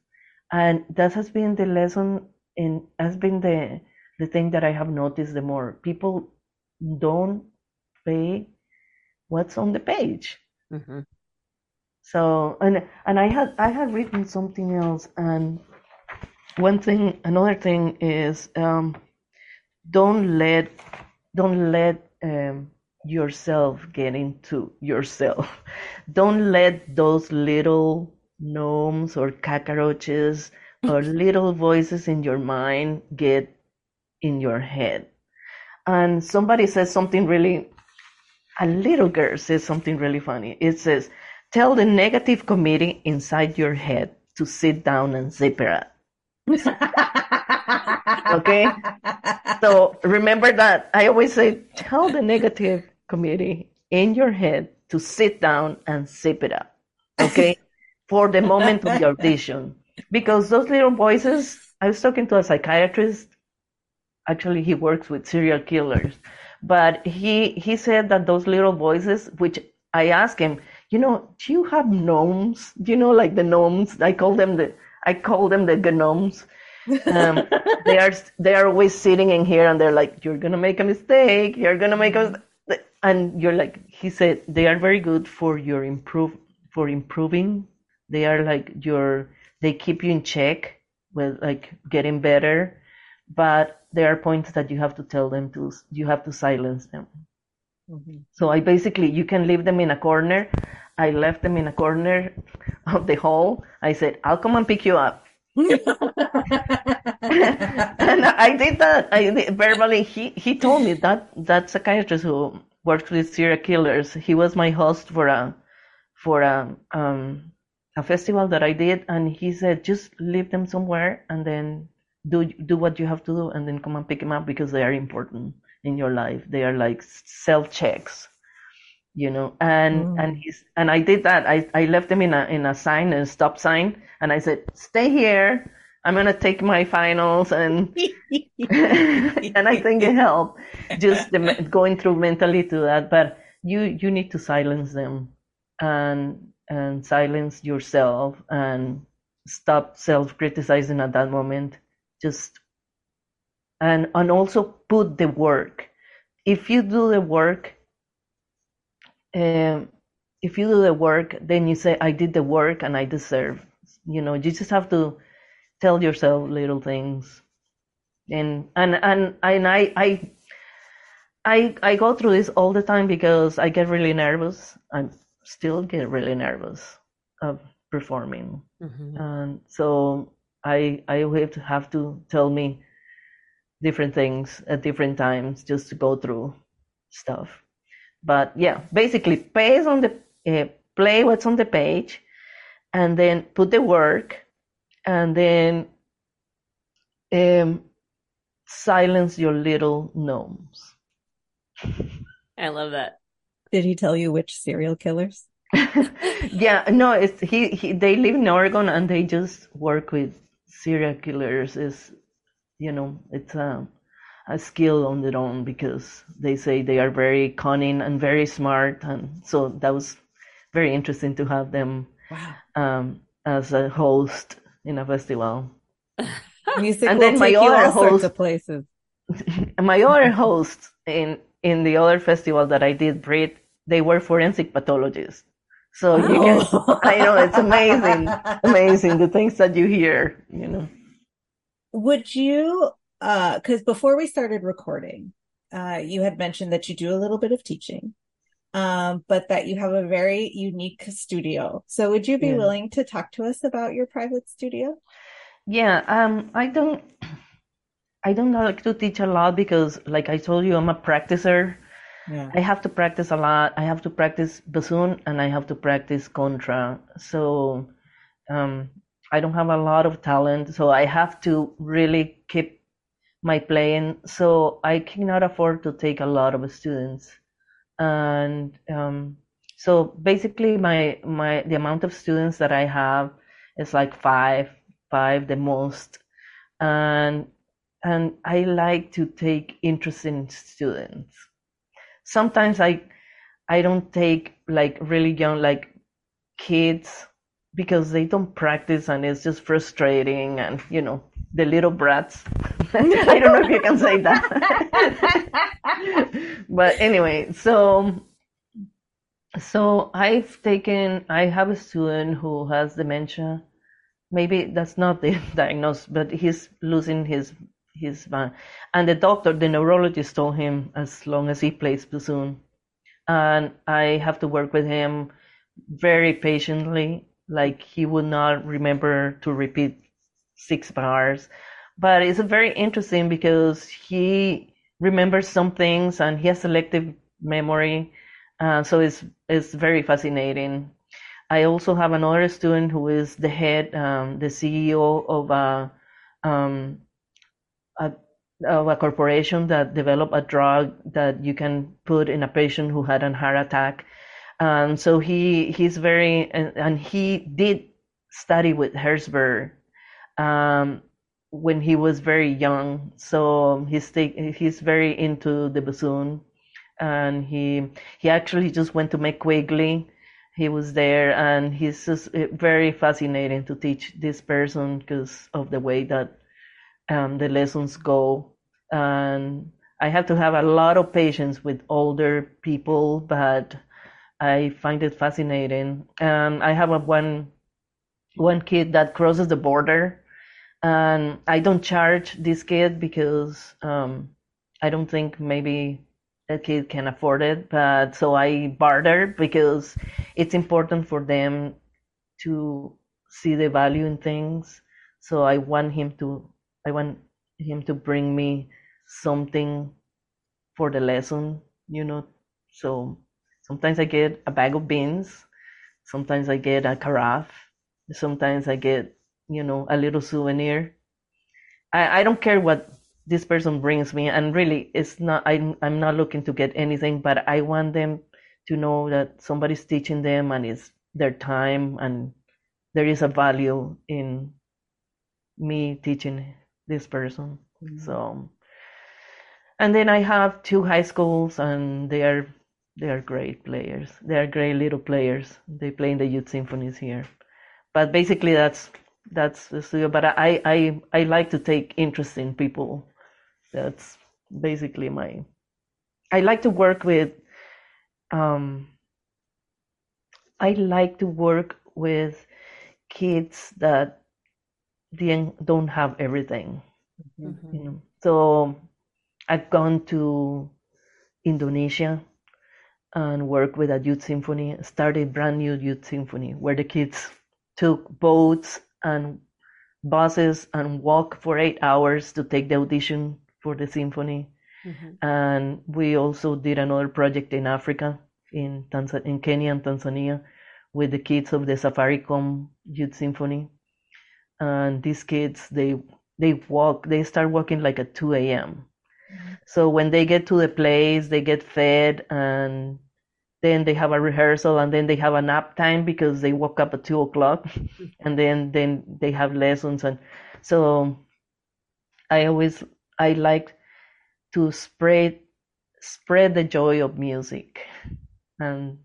And that has been the lesson and has been the the thing that I have noticed the more people don't pay what's on the page. Mm-hmm. So and and I had I had written something else and one thing another thing is um, don't let don't let um, yourself get into yourself. (laughs) Don't let those little gnomes or cockroaches or (laughs) little voices in your mind get in your head. And somebody says something really, a little girl says something really funny. It says, tell the negative committee inside your head to sit down and zip it up. (laughs) okay? So remember that I always say, tell the negative committee in your head to sit down and zip it up, okay? (laughs) For the moment of the audition. Because those little voices, I was talking to a psychiatrist. Actually, he works with serial killers. But he, he said that those little voices, which I asked him, you know, do you have gnomes? Do you know, like the gnomes? I call them the, I call them the gnomes. Um, (laughs) they are they are always sitting in here and they're like, you're gonna make a mistake. You're gonna make a and you're like he said they are very good for your improve for improving they are like your they keep you in check with like getting better but there are points that you have to tell them to you have to silence them mm-hmm. so i basically you can leave them in a corner i left them in a corner of the hall i said i'll come and pick you up (laughs) (laughs) and I did that. I verbally. He he told me that that psychiatrist who worked with serial killers. He was my host for a for a um, a festival that I did, and he said just leave them somewhere and then do do what you have to do, and then come and pick them up because they are important in your life. They are like self checks, you know. And mm. and he's and I did that. I I left them in a in a sign, a stop sign, and I said stay here I'm gonna take my finals and (laughs) and I think it helped just the, going through mentally to that. But you you need to silence them and and silence yourself and stop self criticizing at that moment. Just and and also put the work. If you do the work, um, if you do the work, then you say, I did the work and I deserve. You know, you just have to tell yourself little things. And and and, and I I I I go through this all the time because I get really nervous. I still get really nervous of performing. Mm-hmm. And so I I have to have to tell me different things at different times just to go through stuff. But yeah, basically paste on the uh, play what's on the page, and then put the work, and then um, silence your little gnomes. I love that. Did he tell you which serial killers? (laughs) yeah, no, it's he, he. They live in Oregon and they just work with serial killers. Is you know, it's a a skill on their own because they say they are very cunning and very smart, and so that was very interesting to have them wow. um, as a host in a festival. Music and then my all host, sorts of places. (laughs) my other (laughs) hosts in in the other festival that I did, Brit, they were forensic pathologists. So you can, oh. (laughs) I know it's amazing, amazing the things that you hear, you know. Would you, uh, cause before we started recording, uh, you had mentioned that you do a little bit of teaching, um, but that you have a very unique studio. So would you be yeah. willing to talk to us about your private studio? Yeah, um, I don't, I don't like to teach a lot because, like I told you, I'm a practicer. Yeah. I have to practice a lot. I have to practice bassoon and I have to practice contra. So um, I don't have a lot of talent. So I have to really keep my playing. So I cannot afford to take a lot of students. And um, so basically, my my the amount of students that I have is like five, five the most. And and I like to take interest in students. Sometimes I I don't take like really young like kids because they don't practice and it's just frustrating and you know the little brats. (laughs) I don't know if you can say that. (laughs) but anyway, so so I've taken I have a student who has dementia. Maybe that's not the (laughs) diagnosis, but he's losing his his van. And the doctor, the neurologist, told him as long as he plays bassoon, and I have to work with him very patiently. Like he would not remember to repeat six bars, but it's very interesting because he remembers some things and he has selective memory. Uh, so it's it's very fascinating. I also have another student who is the head, um, the CEO of a um, a, a corporation that developed a drug that you can put in a patient who had a heart attack. And so he he's very and, and he did study with Herzberg um, when he was very young. So he's take, he's very into the bassoon, and he he actually just went to McQuigley. He was there, and he's just eh, very fascinating to teach this person because of the way that um, the lessons go. And I have to have a lot of patience with older people, but I find it fascinating. And I have a one one kid that crosses the border, and I don't charge this kid because um, I don't think maybe a kid can afford it. But so I barter because it's important for them to see the value in things. So I want him to I want him to bring me something for the lesson, you know. So sometimes I get a bag of beans, sometimes I get a carafe, sometimes I get, you know, a little souvenir. I, I don't care what this person brings me and really it's not I'm I'm not looking to get anything, but I want them to know that somebody's teaching them and it's their time and there is a value in me teaching this person. Mm-hmm. So, and then I have two high schools, and they are they are great players. They are great little players. They play in the youth symphonies here. But basically, that's that's the studio. But I I I like to take interest in people. That's basically my. I like to work with um, I like to work with kids that don't have everything. Mm-hmm. You know, so I've gone to Indonesia and worked with a youth symphony, started brand new youth symphony where the kids took boats and buses and walk for eight hours to take the audition for the symphony. Mm-hmm. And we also did another project in Africa, in Tanz- in Kenya and Tanzania, with the kids of the Safaricom Youth Symphony. And these kids, they they walk, they start walking like at 2 a.m. Mm-hmm. So when they get to the place, they get fed and then they have a rehearsal and then they have a nap time because they woke up at two o'clock (laughs) and then then they have lessons and so i always i like to spread spread the joy of music. And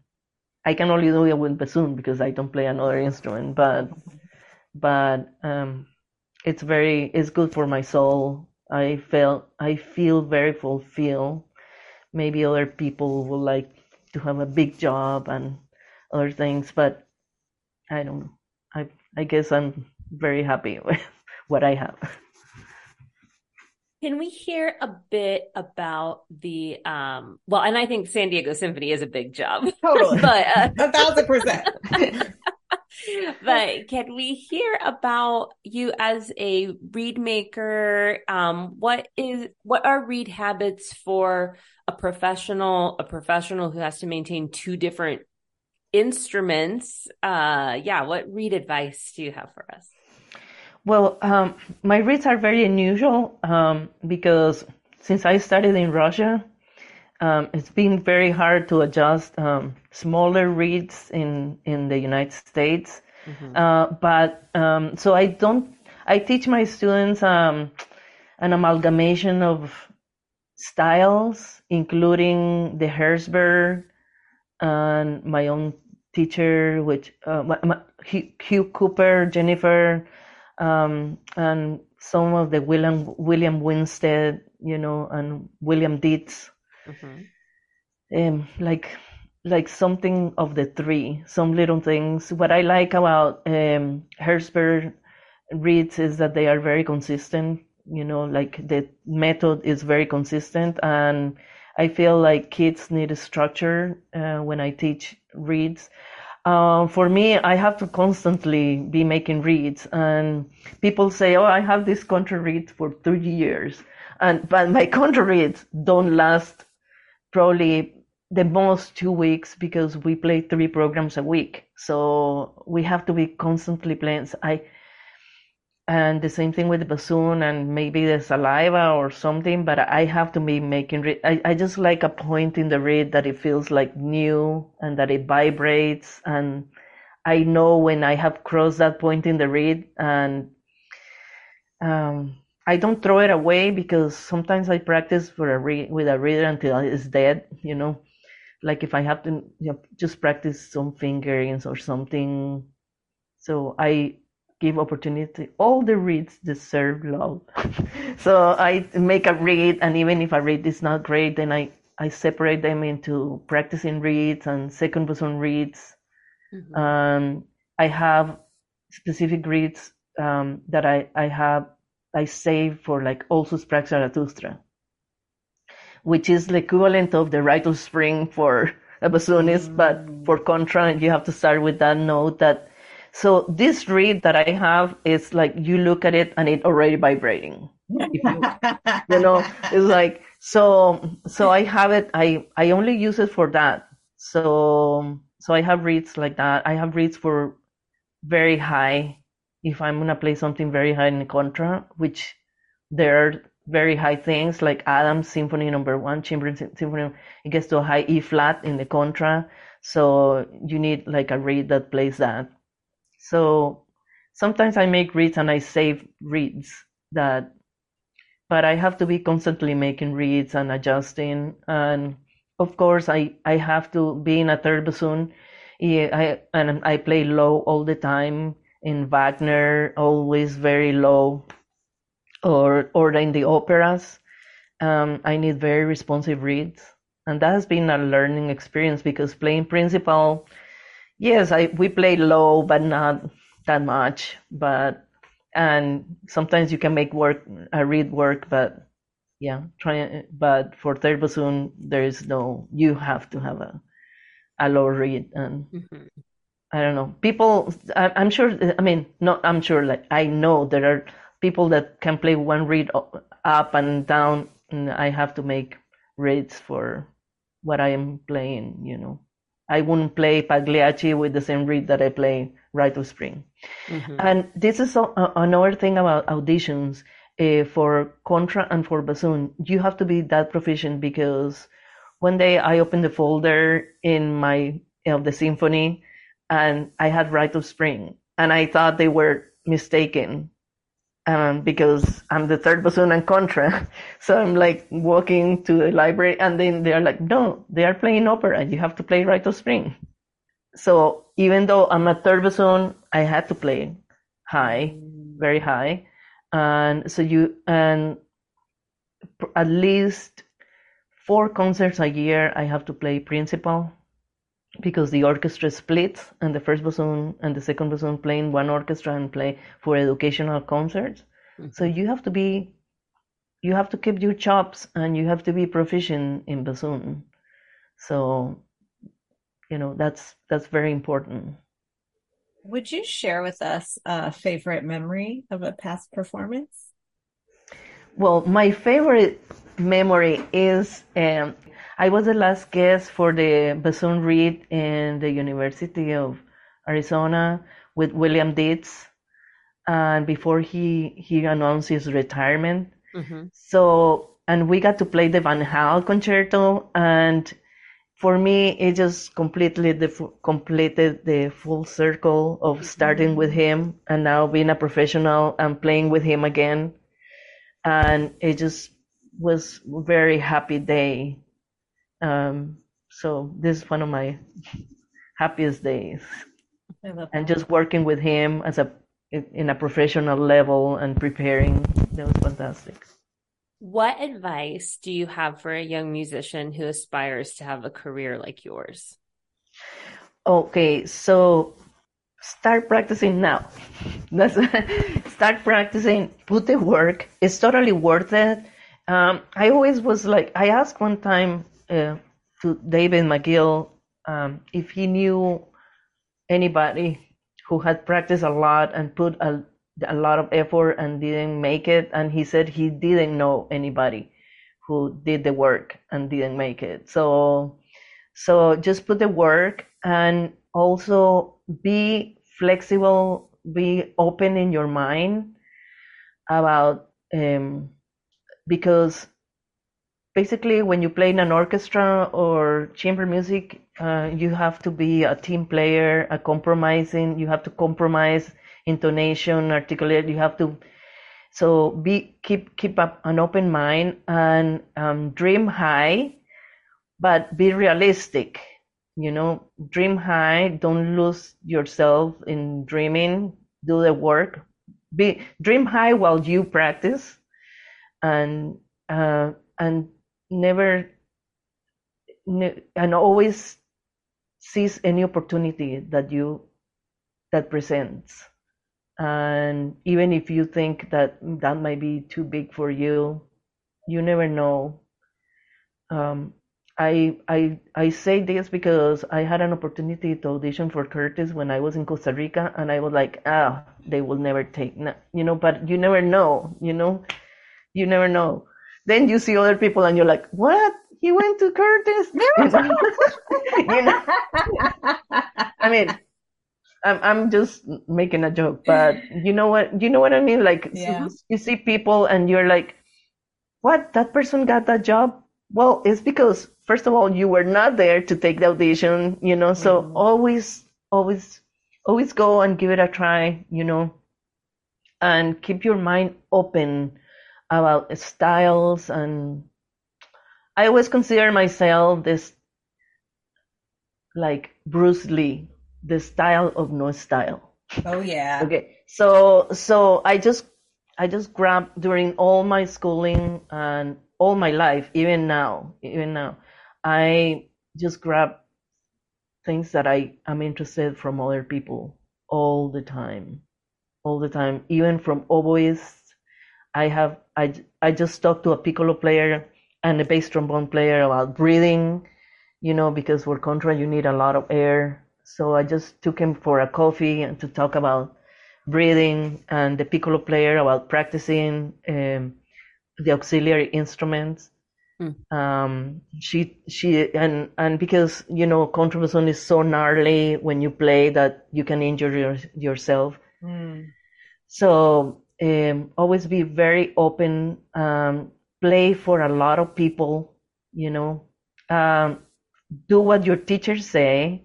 i can only do it with bassoon because i don't play another instrument but but um it's very it's good for my soul. I feel i feel very fulfilled. Maybe other people will like to have a big job and other things, but I don't. I I guess I'm very happy (laughs) with what I have. Can we hear a bit about the um well and I think San Diego Symphony is a big job. Totally. (laughs) but uh, a thousand percent. (laughs) (laughs) but can we hear about you as a reed maker? Um, what is what are reed habits for a professional, a professional who has to maintain two different instruments? Uh, yeah, what reed advice do you have for us? Well, um, my reeds are very unusual um, because since I started in Russia, um, it's been very hard to adjust um, smaller reeds in in the United States. Mm-hmm. Uh, but um, so I don't. I teach my students um, an amalgamation of styles, including the Herzberg and my own teacher, which uh, my, my, Hugh Cooper, Jennifer, um, and some of the William William Winstead, you know, and William Dietz. Um, like like something of the three, some little things. What I like about um, Herzberg reeds is that they are very consistent. You know, like the method is very consistent, and I feel like kids need a structure uh, when I teach reeds. Uh, for me, I have to constantly be making reeds, and people say, "Oh, I have this contra reed for 30 years," and but my (laughs) contra reeds don't last probably the most two weeks because we play three programs a week. So we have to be constantly playing. I and the same thing with the bassoon and maybe the saliva or something, but I have to be making re- I, I just like a point in the reed that it feels like new and that it vibrates and I know when I have crossed that point in the reed and um I don't throw it away because sometimes I practice for a re- with a reader until it's dead, you know. Like if I have to you know, just practice some fingerings or something. So I give opportunity. All the reeds deserve love. (laughs) so I make a reed, and even if a reed is not great, then I I separate them into practicing reeds and second person reeds. Mm-hmm. Um, I have specific reeds um, that I I have I save for like also Sprach Zarathustra, which is the equivalent of the Rite of Spring for a bassoonist, mm. but for contra, you have to start with that note that. So this reed that I have is like you look at it and it already vibrating. You, you know, (laughs) it's like so. So I have it. I I only use it for that. So so I have reeds like that. I have reeds for very high if I'm gonna play something very high in the contra, which there are very high things like Adams Symphony Number One, Chamber Symphony, it gets to a high E flat in the contra, so you need like a reed that plays that. So sometimes I make reeds and I save reeds that, but I have to be constantly making reeds and adjusting, and of course I I have to be in a third bassoon. I and I play low all the time in Wagner, always very low, or or in the operas. Um, I need very responsive reeds, and that has been a learning experience because playing principal, Yes, I we play low, but not that much. But and sometimes you can make work a reed work, but yeah, try. But for third bassoon, there is no. You have to have a a low reed and Mhm. I don't know. People, I, I'm sure. I mean, not. I'm sure. Like I know there are people that can play one reed up and down, and I have to make reeds for what I am playing. You know, I wouldn't play Pagliacci with the same reed that I play Rite of Spring. Mhm. And this is another thing about auditions uh, for contra and for bassoon. You have to be that proficient because one day I opened the folder in my of the symphony, and I had Rite of Spring, and I thought they were mistaken. Um, because I'm the third bassoon and contra, (laughs) so I'm like walking to the library, and then they're like, "No, they are playing opera. You have to play Rite of Spring." So even though I'm a third bassoon, I had to play high, very high, and so you and at least four concerts a year I have to play principal because the orchestra splits and the first bassoon and the second bassoon play in one orchestra and play for educational concerts. So you have to be you have to keep your chops and you have to be proficient in bassoon. So you know that's that's very important. Would you share with us a favorite memory of a past performance? Well, my favorite memory is um, I was the last guest for the bassoon read in the University of Arizona with William Dietz, and before he he announced his retirement. Mhm. So, and we got to play the Vanhal concerto, and for me, it just completely the completed the full circle of starting with him and now being a professional and playing with him again, and it just was a very happy day. Um, so this is one of my happiest days, and just working with him as a in a professional level and preparing, that was fantastic. What advice do you have for a young musician who aspires to have a career like yours? Okay, so start practicing now. That's (laughs) start practicing. Put the work. It's totally worth it. Um, I always was like, I asked one time uh, to David McGill um, if he knew anybody who had practiced a lot and put a, a lot of effort and didn't make it, and he said he didn't know anybody who did the work and didn't make it. So so just put the work and also be flexible, be open in your mind about um, because basically when you play in an orchestra or chamber music, uh, you have to be a team player, a compromising. You have to compromise intonation, articulate. You have to so be keep keep up an open mind and um, dream high but be realistic you know dream high don't lose yourself in dreaming do the work be dream high while you practice and uh, and never ne- and always seize any opportunity that you that presents and even if you think that that might be too big for you you never know um, I I I say this because I had an opportunity to audition for Curtis when I was in Costa Rica, and I was like, ah, they will never take, you know. But you never know, you know, you never know. Then you see other people, and you're like, what? He went to Curtis, (laughs) you know. I mean, I'm I'm just making a joke, but you know what? You know what I mean? Like, so you see people, and you're like, what? That person got that job? Well, it's because first of all, you were not there to take the audition, you know. So Mhm. always, always, always go and give it a try, you know, and keep your mind open about styles. And I always consider myself this like Bruce Lee, the style of no style. Oh yeah. (laughs) Okay, so so I just I just grabbed during all my schooling and all my life, even now, even now, I just grab things that I am interested from other people all the time, all the time, even from oboists. I have I I just talked to a piccolo player and a bass trombone player about breathing, you know, because for contra you need a lot of air. So I just took him for a coffee and to talk about breathing, and the piccolo player about practicing um, the auxiliary instruments. Mm. Um, she she and and because you know contrabassoon is so gnarly when you play that you can injure your, yourself. So um, always be very open. Um, play for a lot of people. You know, um, do what your teachers say,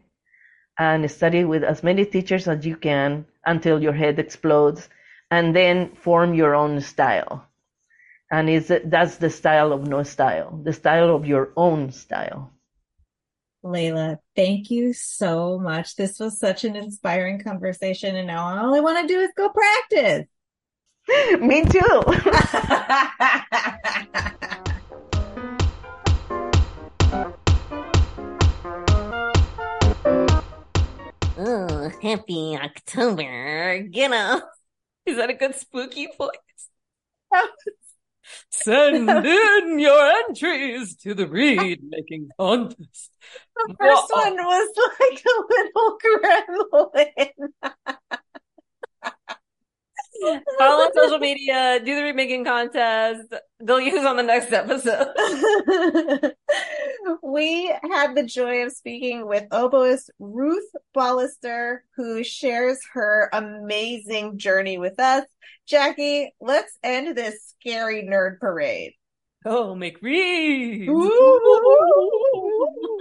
and study with as many teachers as you can until your head explodes, and then form your own style. And is that's the style of no style, the style of your own style. Leyla, thank you so much. This was such an inspiring conversation, and now all I want to do is go practice. (laughs) Me too. (laughs) Oh, happy October. Get up. Is that a good spooky voice? (laughs) Send in your entries to the reed making contest. The first one was like a little gremlin. (laughs) Follow on social media, do the remaking contest. They'll use on the next episode. (laughs) we had the joy of speaking with oboist Ruth Ballister, who shares her amazing journey with us. Jackie, let's end this scary nerd parade. Oh, make reeds. Ooh.